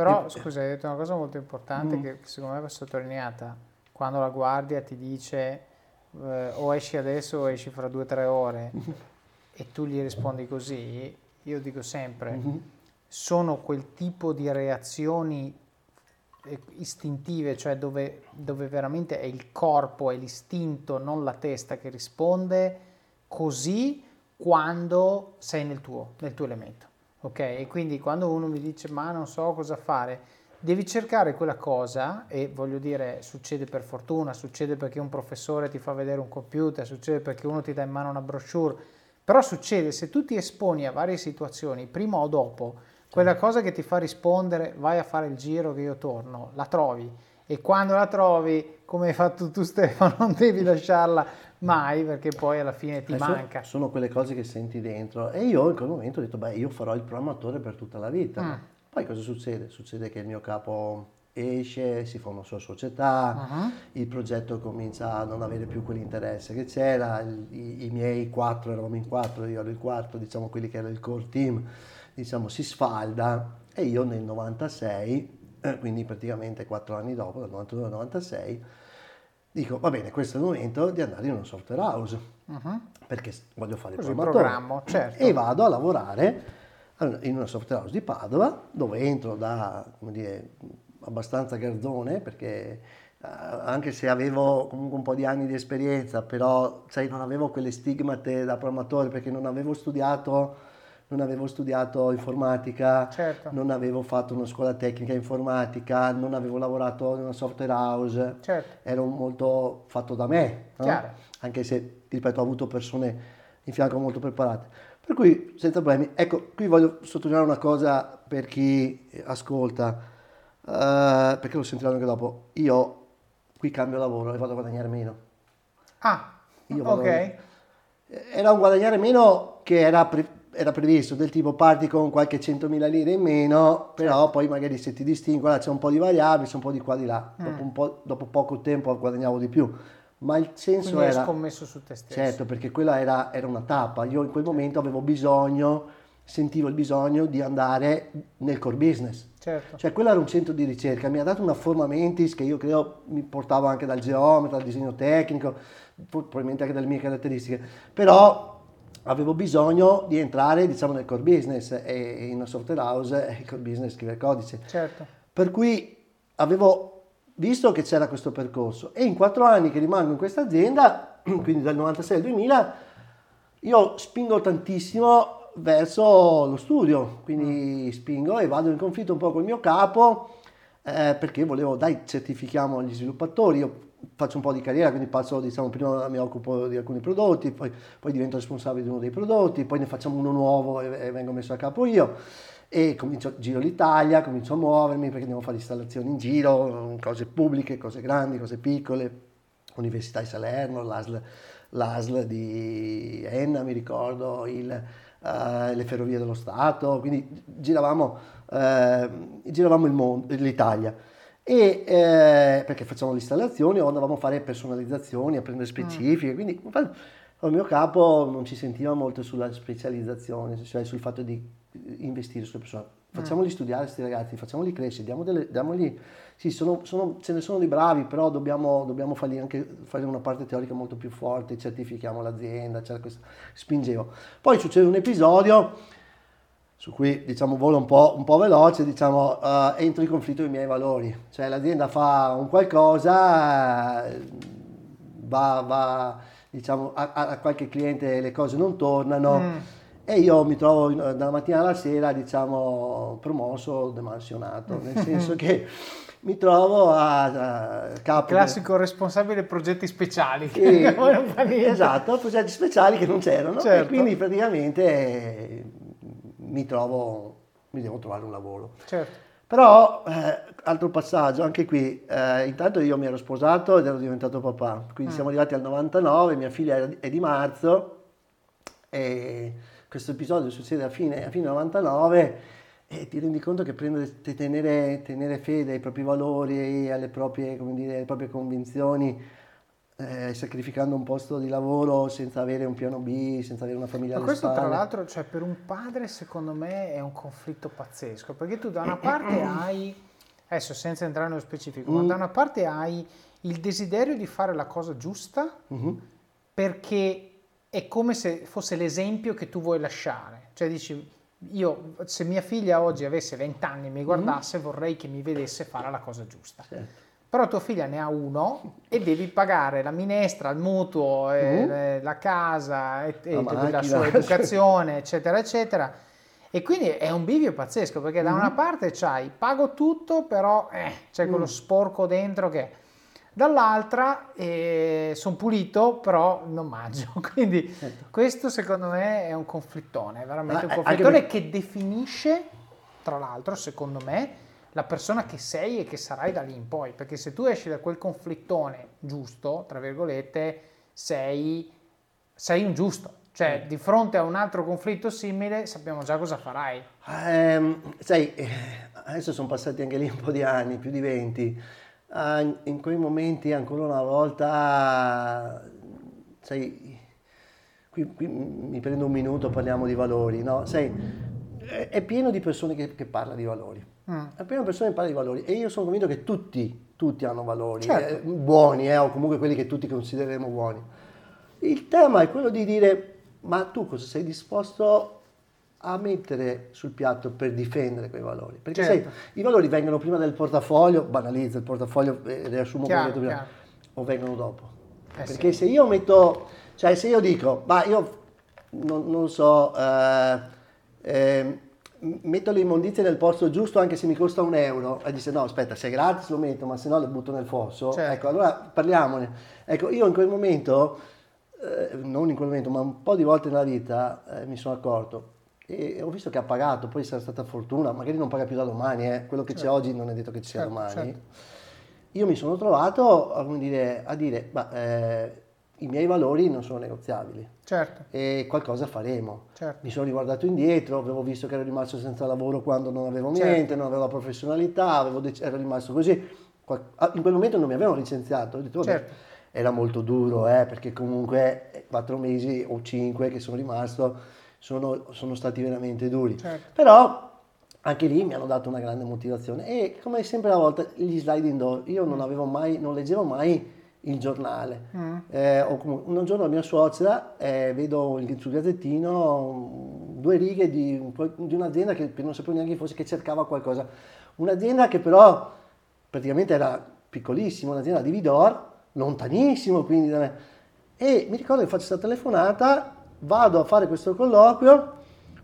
Però scusa, hai detto una cosa molto importante mm. che secondo me va sottolineata. Quando la guardia ti dice eh, o esci adesso o esci fra due o tre ore e tu gli rispondi così, io dico sempre, mm-hmm. sono quel tipo di reazioni eh, istintive, cioè dove, dove veramente è il corpo, è l'istinto, non la testa che risponde così quando sei nel tuo, nel tuo elemento. Ok? E quindi quando uno mi dice ma non so cosa fare, devi cercare quella cosa e voglio dire succede per fortuna, succede perché un professore ti fa vedere un computer, succede perché uno ti dà in mano una brochure, però succede se tu ti esponi a varie situazioni, prima o dopo, quella cosa che ti fa rispondere vai a fare il giro che io torno, la trovi e quando la trovi, come hai fatto tu Stefano, non devi lasciarla mai perché poi alla fine ti Adesso manca. Sono quelle cose che senti dentro e io in quel momento ho detto beh io farò il programmatore per tutta la vita. Mm. Poi cosa succede? Succede che il mio capo esce, si fa una sua società, uh-huh. il progetto comincia a non avere più quell'interesse che c'era, i, i, miei quattro, eravamo in quattro, io ero il quarto, diciamo quelli che era il core team, diciamo si sfalda e io nel 96, eh, quindi praticamente quattro anni dopo, dal 92 al 96, dico va bene, questo è il momento di andare in una software house uh-huh. perché voglio fare Così il programmo, certo. e vado a lavorare in una software house di Padova dove entro da dire, abbastanza garzone perché uh, anche se avevo comunque un po' di anni di esperienza però sai, non avevo quelle stigmate da programmatore perché non avevo studiato non avevo studiato informatica, certo. non avevo fatto una scuola tecnica informatica, non avevo lavorato in una software house, certo. ero molto fatto da me, no? anche se, ripeto, ho avuto persone in fianco molto preparate. Per cui, senza problemi. Ecco, qui voglio sottolineare una cosa per chi ascolta, uh, perché lo sentiranno anche dopo. Io qui cambio lavoro e vado a guadagnare meno. Ah, Io ok. A... Era un guadagnare meno che era... Pre era previsto del tipo parti con qualche 100.000 lire in meno, però certo. poi magari se ti distingue c'è un po' di variabili, c'è un po' di qua di là, mm. dopo, po', dopo, poco tempo guadagnavo di più. Ma il senso Quindi era... scommesso su te stesso. Certo, perché quella era, era una tappa. Io in quel momento avevo bisogno, sentivo il bisogno di andare nel core business. Certo. Cioè quello era un centro di ricerca, mi ha dato una forma mentis che io credo mi portavo anche dal geometra, dal disegno tecnico, probabilmente anche dalle mie caratteristiche. Però avevo bisogno di entrare diciamo, nel core business e in una software house il core business scrive il codice. Certo. Per cui avevo visto che c'era questo percorso e in quattro anni che rimango in questa azienda, quindi dal 96 al 2000, io spingo tantissimo verso lo studio, quindi mm. spingo e vado in conflitto un po' col mio capo eh, perché volevo, dai, certifichiamo gli sviluppatori, io faccio un po' di carriera, quindi passo, diciamo, prima mi occupo di alcuni prodotti, poi, poi divento responsabile di uno dei prodotti, poi ne facciamo uno nuovo e, e vengo messo a capo io. E comincio, giro l'Italia, comincio a muovermi perché devo fare installazioni in giro, cose pubbliche, cose grandi, cose piccole, Università di Salerno, l'ASL, l'ASL di Enna, mi ricordo, il, uh, le ferrovie dello Stato, quindi giravamo, uh, giravamo il mondo, l'Italia e eh, perché facciamo le installazioni o andavamo a fare personalizzazioni, a prendere mm. specifiche, mm. quindi il mio capo non ci sentiva molto sulla specializzazione, cioè sul fatto di investire sulle persone. Facciamoli mm. studiare questi ragazzi, facciamoli crescere, diamo delle, diamogli, sì, sono, sono, ce ne sono di bravi, però dobbiamo, dobbiamo fargli anche fare una parte teorica molto più forte, certifichiamo l'azienda, questo, spingevo. Poi succede un episodio su cui diciamo volo un po', un po veloce, diciamo uh, entro in conflitto con i miei valori, cioè l'azienda fa un qualcosa, va, va diciamo, a, a, qualche cliente le cose non tornano mm. e io mi trovo dalla mattina alla sera diciamo promosso, demansionato, nel senso che mi trovo a, a capo. Classico de... responsabile progetti speciali. Che, esatto, progetti speciali che non c'erano certo. e quindi praticamente mi trovo mi devo trovare un lavoro. Certo. Però, eh, altro passaggio, anche qui, eh, intanto io mi ero sposato ed ero diventato papà, quindi mm. siamo arrivati al 99, mia figlia è di marzo e questo episodio succede a fine, a fine 99 e ti rendi conto che prendere, tenere, tenere fede ai propri valori, alle proprie, dire, alle proprie convinzioni, eh, sacrificando un posto di lavoro senza avere un piano B, senza avere una famiglia Ma questo spalle. tra l'altro, cioè, per un padre secondo me è un conflitto pazzesco, perché tu da una parte hai, adesso senza entrare nello specifico, mm. ma da una parte hai il desiderio di fare la cosa giusta mm-hmm. perché è come se fosse l'esempio che tu vuoi lasciare, cioè dici io se mia figlia oggi avesse 20 anni e mi guardasse mm-hmm. vorrei che mi vedesse fare la cosa giusta. Certo però tua figlia ne ha uno e devi pagare la minestra, il mutuo, uh la casa, e, la, la sua educazione, eccetera, eccetera. E quindi è un bivio pazzesco perché da uh una parte c'hai pago tutto, però eh, c'è quello uh sporco dentro che dall'altra eh, sono pulito, però non mangio. Quindi certo. questo secondo me è un conflittone, è veramente Ma un conflittone che definisce, tra l'altro, secondo me, la persona che sei e che sarai da lì in poi, perché se tu esci da quel conflittone giusto, tra virgolette, sei, sei un giusto, cioè di fronte a un altro conflitto simile sappiamo già cosa farai. Eh, sai, adesso sono passati anche lì un po' di anni, più di 20, uh, in quei momenti ancora una volta, sai, qui, qui, mi prendo un minuto, parliamo di valori, no? Sai, è pieno di persone che, che parlano di valori Mm. Di persone che parlano di valori e io sono convinto che tutti, tutti hanno valori, certo. eh, buoni eh, o comunque quelli che tutti considereremo buoni. Il tema è quello di dire ma tu cosa sei disposto a mettere sul piatto per difendere quei valori? Perché certo. sai, i valori vengono prima del portafoglio, banalizza il portafoglio, eh, riassumo chiaro, come prima, o vengono dopo. Eh Perché sì. se io metto, cioè se io dico, ma io non, non so, eh, eh, metto le immondizie nel posto giusto anche se mi costa un euro e dice no aspetta se è gratis lo metto ma se no le butto nel fosso certo. ecco allora parliamone ecco io in quel momento eh, non in quel momento ma un po' di volte nella vita eh, mi sono accorto e ho visto che ha pagato poi sarà stata fortuna magari non paga più da domani eh. quello che certo. c'è oggi non è detto che ci sia certo, domani certo. io mi sono trovato a dire, a dire bah, eh, i miei valori non sono negoziabili. Certo. E qualcosa faremo. Certo. Mi sono riguardato indietro, avevo visto che ero rimasto senza lavoro quando non avevo certo. niente, non avevo la professionalità, dec- ero rimasto così. Ah, in quel momento non mi avevano licenziato, ho detto, certo. era molto duro, eh, perché comunque quattro mesi o cinque che sono rimasto sono, sono stati veramente duri. Certo. Però anche lì mi hanno dato una grande motivazione e come sempre una volta gli sliding door, io non avevo mai, non leggevo mai il giornale. Mm. Eh, un giorno mia suocera eh, vedo sul gazzettino due righe di, di un'azienda che, non sapevo neanche chi fosse, che cercava qualcosa. Un'azienda che però praticamente era piccolissima, un'azienda di Vidor, lontanissimo quindi da me. E mi ricordo che faccio questa telefonata, vado a fare questo colloquio,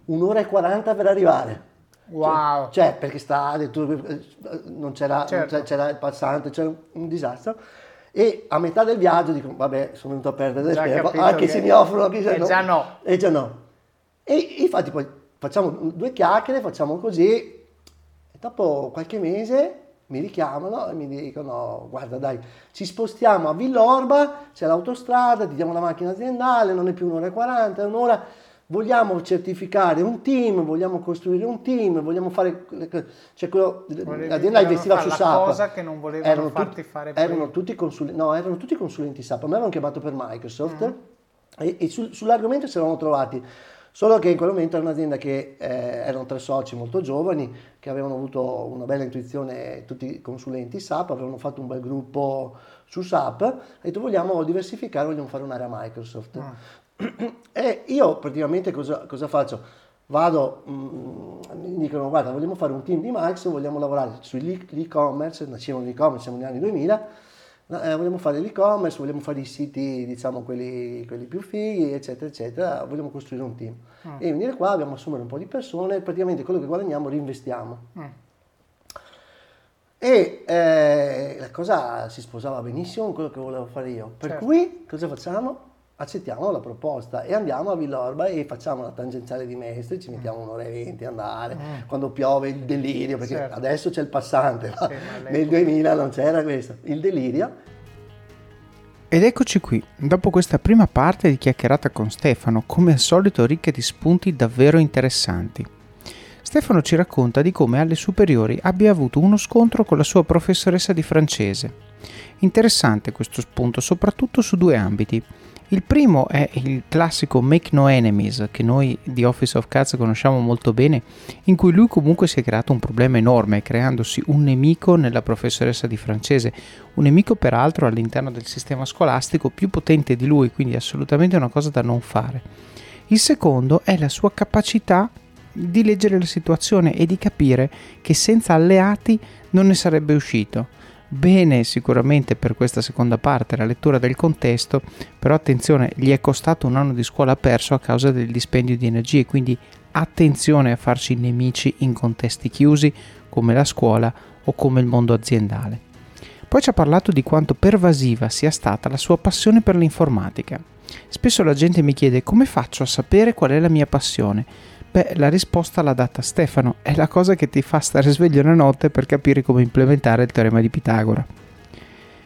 un'ora e quaranta per arrivare. Wow! Cioè, cioè perché sta, non c'era, certo. c'era il passante, c'era un disastro e a metà del viaggio dico vabbè sono venuto a perdere del tempo anche se mi offrono chissà e no. già no. E già no. E infatti poi facciamo due chiacchiere facciamo così e dopo qualche mese mi richiamano e mi dicono guarda dai ci spostiamo a Villorba c'è l'autostrada ti diamo la macchina aziendale non è più un'ora e 40 è un'ora vogliamo certificare un team, vogliamo costruire un team, vogliamo fare... Cioè quello, l'azienda investiva su SAP. cosa che non volevano erano farti tutti, fare erano tutti, consulenti, no, erano tutti consulenti SAP, mi avevano chiamato per Microsoft mm. e, e sul, sull'argomento si erano trovati. Solo che in quel momento era un'azienda che eh, erano tre soci molto giovani, che avevano avuto una bella intuizione, tutti consulenti SAP, avevano fatto un bel gruppo su SAP, e detto vogliamo diversificare, vogliamo fare un'area Microsoft. Mm. E io praticamente cosa, cosa faccio? Vado, mh, mm, mi dicono guarda vogliamo fare un team di Max, vogliamo lavorare sull'e-commerce, nascevano l'e-commerce, siamo negli anni 2000, eh, vogliamo fare l'e-commerce, vogliamo fare i siti, diciamo quelli, quelli più fighi, eccetera, eccetera, vogliamo costruire un team. Mm. E venire qua, dobbiamo assumere un po' di persone, praticamente quello che guadagniamo reinvestiamo. Mm. E eh, la cosa si sposava benissimo con quello che volevo fare io. Per certo. cui cosa facciamo? Accettiamo la proposta e andiamo a Villorba e facciamo la tangenziale di Mestre, ci mettiamo un'ora e venti a andare, mm. quando piove il delirio, perché certo. adesso c'è il passante, sì, nel 2000 non c'era questo, il delirio. Ed eccoci qui, dopo questa prima parte di chiacchierata con Stefano, come al solito ricca di spunti davvero interessanti. Stefano ci racconta di come alle superiori abbia avuto uno scontro con la sua professoressa di francese. Interessante questo spunto, soprattutto su due ambiti. Il primo è il classico Make No Enemies che noi di Office of Cats conosciamo molto bene, in cui lui comunque si è creato un problema enorme, creandosi un nemico nella professoressa di francese, un nemico peraltro all'interno del sistema scolastico più potente di lui, quindi assolutamente una cosa da non fare. Il secondo è la sua capacità di leggere la situazione e di capire che senza alleati non ne sarebbe uscito Bene sicuramente per questa seconda parte la lettura del contesto, però attenzione, gli è costato un anno di scuola perso a causa del dispendio di energie, quindi attenzione a farci nemici in contesti chiusi come la scuola o come il mondo aziendale. Poi ci ha parlato di quanto pervasiva sia stata la sua passione per l'informatica. Spesso la gente mi chiede come faccio a sapere qual è la mia passione. Beh, la risposta l'ha data Stefano, è la cosa che ti fa stare sveglio una notte per capire come implementare il teorema di Pitagora.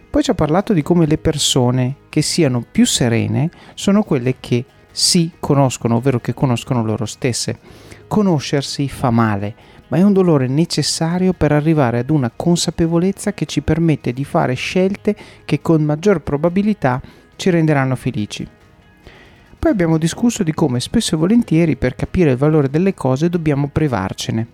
Poi ci ha parlato di come le persone che siano più serene sono quelle che si conoscono, ovvero che conoscono loro stesse. Conoscersi fa male, ma è un dolore necessario per arrivare ad una consapevolezza che ci permette di fare scelte che con maggior probabilità ci renderanno felici. Poi abbiamo discusso di come spesso e volentieri per capire il valore delle cose dobbiamo privarcene.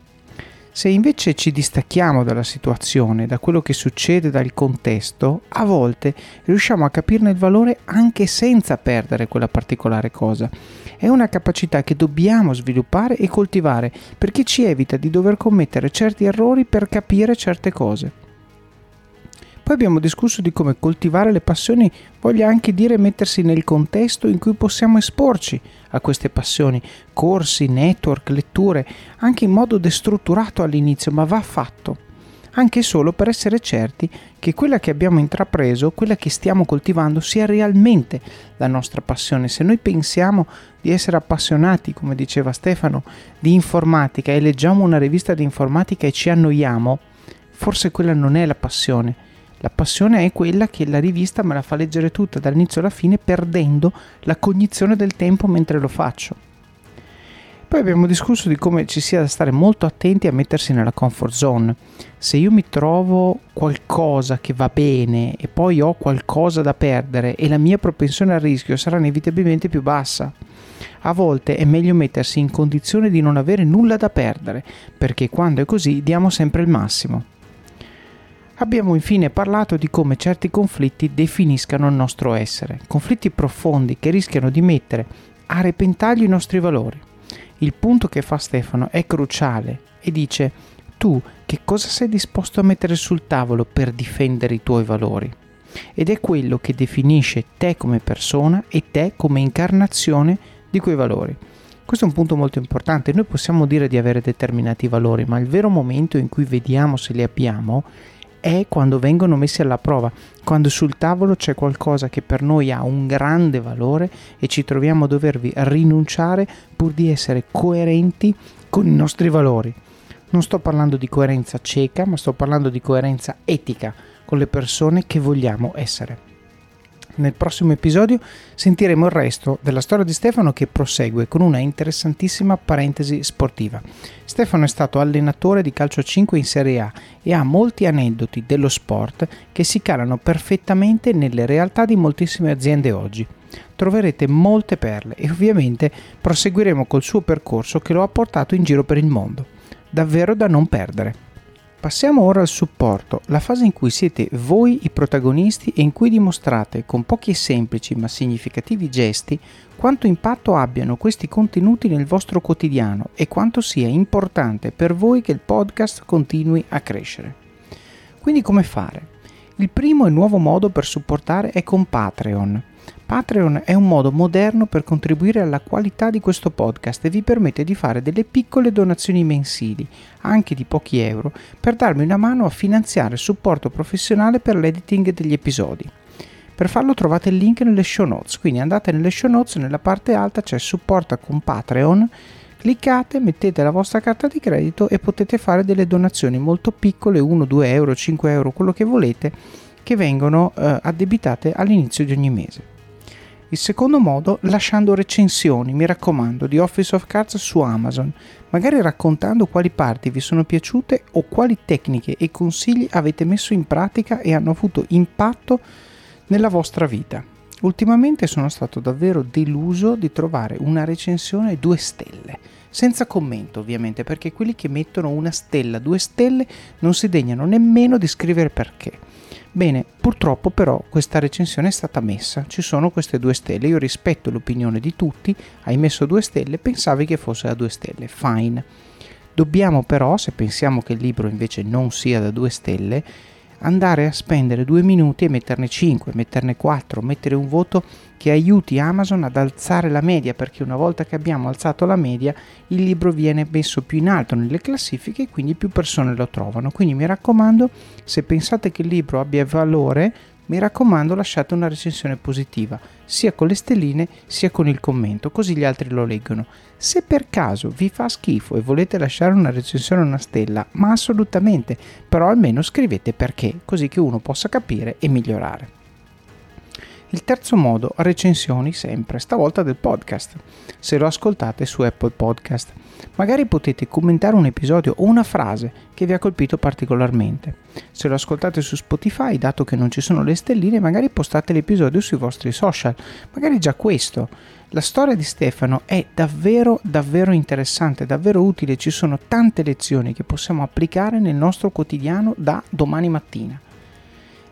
Se invece ci distacchiamo dalla situazione, da quello che succede, dal contesto, a volte riusciamo a capirne il valore anche senza perdere quella particolare cosa. È una capacità che dobbiamo sviluppare e coltivare perché ci evita di dover commettere certi errori per capire certe cose. Poi abbiamo discusso di come coltivare le passioni voglia anche dire mettersi nel contesto in cui possiamo esporci a queste passioni, corsi, network, letture, anche in modo destrutturato all'inizio, ma va fatto anche solo per essere certi che quella che abbiamo intrapreso, quella che stiamo coltivando, sia realmente la nostra passione. Se noi pensiamo di essere appassionati, come diceva Stefano, di informatica e leggiamo una rivista di informatica e ci annoiamo, forse quella non è la passione, la passione è quella che la rivista me la fa leggere tutta dall'inizio alla fine perdendo la cognizione del tempo mentre lo faccio. Poi abbiamo discusso di come ci sia da stare molto attenti a mettersi nella comfort zone. Se io mi trovo qualcosa che va bene e poi ho qualcosa da perdere e la mia propensione al rischio sarà inevitabilmente più bassa. A volte è meglio mettersi in condizione di non avere nulla da perdere, perché quando è così diamo sempre il massimo. Abbiamo infine parlato di come certi conflitti definiscano il nostro essere, conflitti profondi che rischiano di mettere a repentaglio i nostri valori. Il punto che fa Stefano è cruciale e dice tu che cosa sei disposto a mettere sul tavolo per difendere i tuoi valori? Ed è quello che definisce te come persona e te come incarnazione di quei valori. Questo è un punto molto importante. Noi possiamo dire di avere determinati valori, ma il vero momento in cui vediamo se li abbiamo è quando vengono messi alla prova, quando sul tavolo c'è qualcosa che per noi ha un grande valore e ci troviamo a dovervi rinunciare pur di essere coerenti con i nostri valori. Non sto parlando di coerenza cieca, ma sto parlando di coerenza etica con le persone che vogliamo essere. Nel prossimo episodio sentiremo il resto della storia di Stefano che prosegue con una interessantissima parentesi sportiva. Stefano è stato allenatore di calcio 5 in Serie A e ha molti aneddoti dello sport che si calano perfettamente nelle realtà di moltissime aziende oggi. Troverete molte perle e ovviamente proseguiremo col suo percorso che lo ha portato in giro per il mondo. Davvero da non perdere. Passiamo ora al supporto, la fase in cui siete voi i protagonisti e in cui dimostrate con pochi e semplici ma significativi gesti quanto impatto abbiano questi contenuti nel vostro quotidiano e quanto sia importante per voi che il podcast continui a crescere. Quindi come fare? Il primo e nuovo modo per supportare è con Patreon. Patreon è un modo moderno per contribuire alla qualità di questo podcast e vi permette di fare delle piccole donazioni mensili, anche di pochi euro, per darmi una mano a finanziare il supporto professionale per l'editing degli episodi. Per farlo trovate il link nelle show notes, quindi andate nelle show notes, nella parte alta c'è supporta con Patreon, cliccate, mettete la vostra carta di credito e potete fare delle donazioni molto piccole, 1, 2 euro, 5 euro, quello che volete, che vengono eh, addebitate all'inizio di ogni mese. Il secondo modo, lasciando recensioni, mi raccomando, di Office of Cards su Amazon, magari raccontando quali parti vi sono piaciute o quali tecniche e consigli avete messo in pratica e hanno avuto impatto nella vostra vita. Ultimamente sono stato davvero deluso di trovare una recensione 2 stelle, senza commento ovviamente, perché quelli che mettono una stella, 2 stelle, non si degnano nemmeno di scrivere perché. Bene, purtroppo però questa recensione è stata messa, ci sono queste due stelle, io rispetto l'opinione di tutti, hai messo due stelle, pensavi che fosse da due stelle, fine. Dobbiamo però, se pensiamo che il libro invece non sia da due stelle, andare a spendere due minuti e metterne 5, metterne 4, mettere un voto che aiuti Amazon ad alzare la media, perché una volta che abbiamo alzato la media il libro viene messo più in alto nelle classifiche e quindi più persone lo trovano. Quindi mi raccomando, se pensate che il libro abbia valore, mi raccomando lasciate una recensione positiva, sia con le stelline sia con il commento, così gli altri lo leggono. Se per caso vi fa schifo e volete lasciare una recensione a una stella, ma assolutamente, però almeno scrivete perché, così che uno possa capire e migliorare. Il terzo modo, recensioni sempre, stavolta del podcast, se lo ascoltate su Apple Podcast. Magari potete commentare un episodio o una frase che vi ha colpito particolarmente. Se lo ascoltate su Spotify, dato che non ci sono le stelline, magari postate l'episodio sui vostri social. Magari già questo. La storia di Stefano è davvero davvero interessante, davvero utile, ci sono tante lezioni che possiamo applicare nel nostro quotidiano da domani mattina.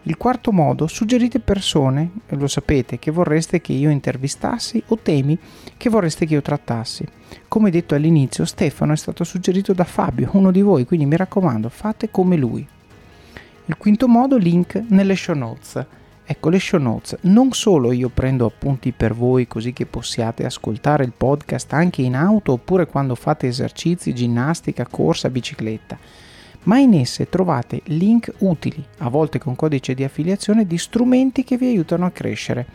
Il quarto modo, suggerite persone, lo sapete, che vorreste che io intervistassi o temi che vorreste che io trattassi. Come detto all'inizio, Stefano è stato suggerito da Fabio, uno di voi, quindi mi raccomando, fate come lui. Il quinto modo, link nelle show notes. Ecco le show notes, non solo io prendo appunti per voi così che possiate ascoltare il podcast anche in auto oppure quando fate esercizi, ginnastica, corsa, bicicletta ma in esse trovate link utili, a volte con codice di affiliazione, di strumenti che vi aiutano a crescere.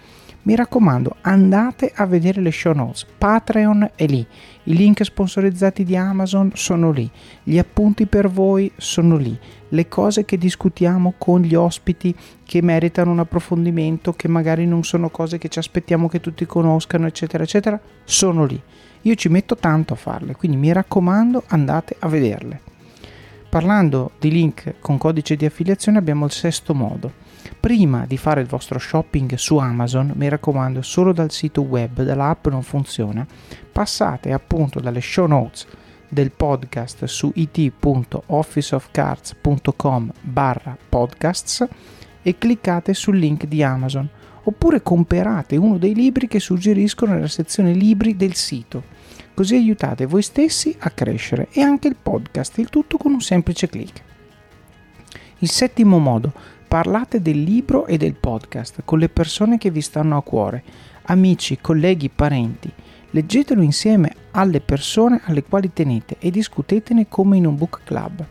Mi raccomando, andate a vedere le show notes. Patreon è lì, i link sponsorizzati di Amazon sono lì, gli appunti per voi sono lì, le cose che discutiamo con gli ospiti che meritano un approfondimento, che magari non sono cose che ci aspettiamo che tutti conoscano, eccetera, eccetera, sono lì. Io ci metto tanto a farle, quindi mi raccomando, andate a vederle. Parlando di link con codice di affiliazione abbiamo il sesto modo. Prima di fare il vostro shopping su Amazon, mi raccomando, solo dal sito web, dall'app non funziona, passate appunto dalle show notes del podcast su it.officeofcards.com barra podcasts e cliccate sul link di Amazon. Oppure comprate uno dei libri che suggeriscono nella sezione libri del sito Così aiutate voi stessi a crescere e anche il podcast, il tutto con un semplice clic. Il settimo modo, parlate del libro e del podcast con le persone che vi stanno a cuore, amici, colleghi, parenti. Leggetelo insieme alle persone alle quali tenete e discutetene come in un book club.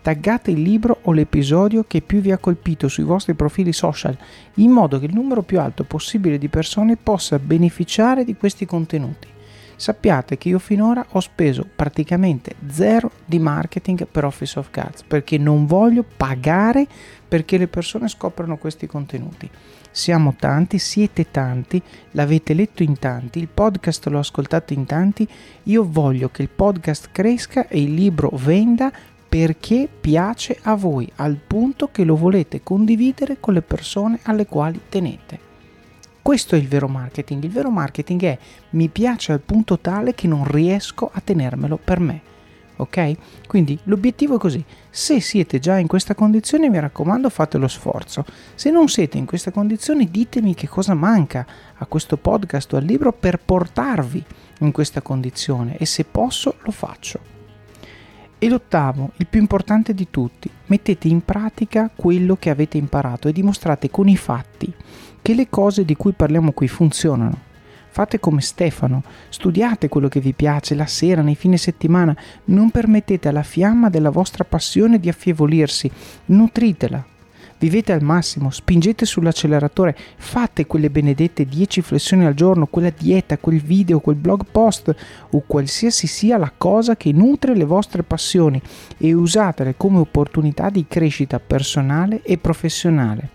Taggate il libro o l'episodio che più vi ha colpito sui vostri profili social, in modo che il numero più alto possibile di persone possa beneficiare di questi contenuti sappiate che io finora ho speso praticamente zero di marketing per Office of Cards perché non voglio pagare perché le persone scoprano questi contenuti. Siamo tanti, siete tanti, l'avete letto in tanti, il podcast l'ho ascoltato in tanti, io voglio che il podcast cresca e il libro venda perché piace a voi al punto che lo volete condividere con le persone alle quali tenete. Questo è il vero marketing. Il vero marketing è mi piace al punto tale che non riesco a tenermelo per me. Ok? Quindi l'obiettivo è così. Se siete già in questa condizione, mi raccomando, fate lo sforzo. Se non siete in questa condizione, ditemi che cosa manca a questo podcast o al libro per portarvi in questa condizione e se posso lo faccio. E l'ottavo, il più importante di tutti, mettete in pratica quello che avete imparato e dimostrate con i fatti che le cose di cui parliamo qui funzionano. Fate come Stefano, studiate quello che vi piace la sera, nei fine settimana, non permettete alla fiamma della vostra passione di affievolirsi, nutritela. Vivete al massimo, spingete sull'acceleratore, fate quelle benedette 10 flessioni al giorno, quella dieta, quel video, quel blog post o qualsiasi sia la cosa che nutre le vostre passioni e usatele come opportunità di crescita personale e professionale.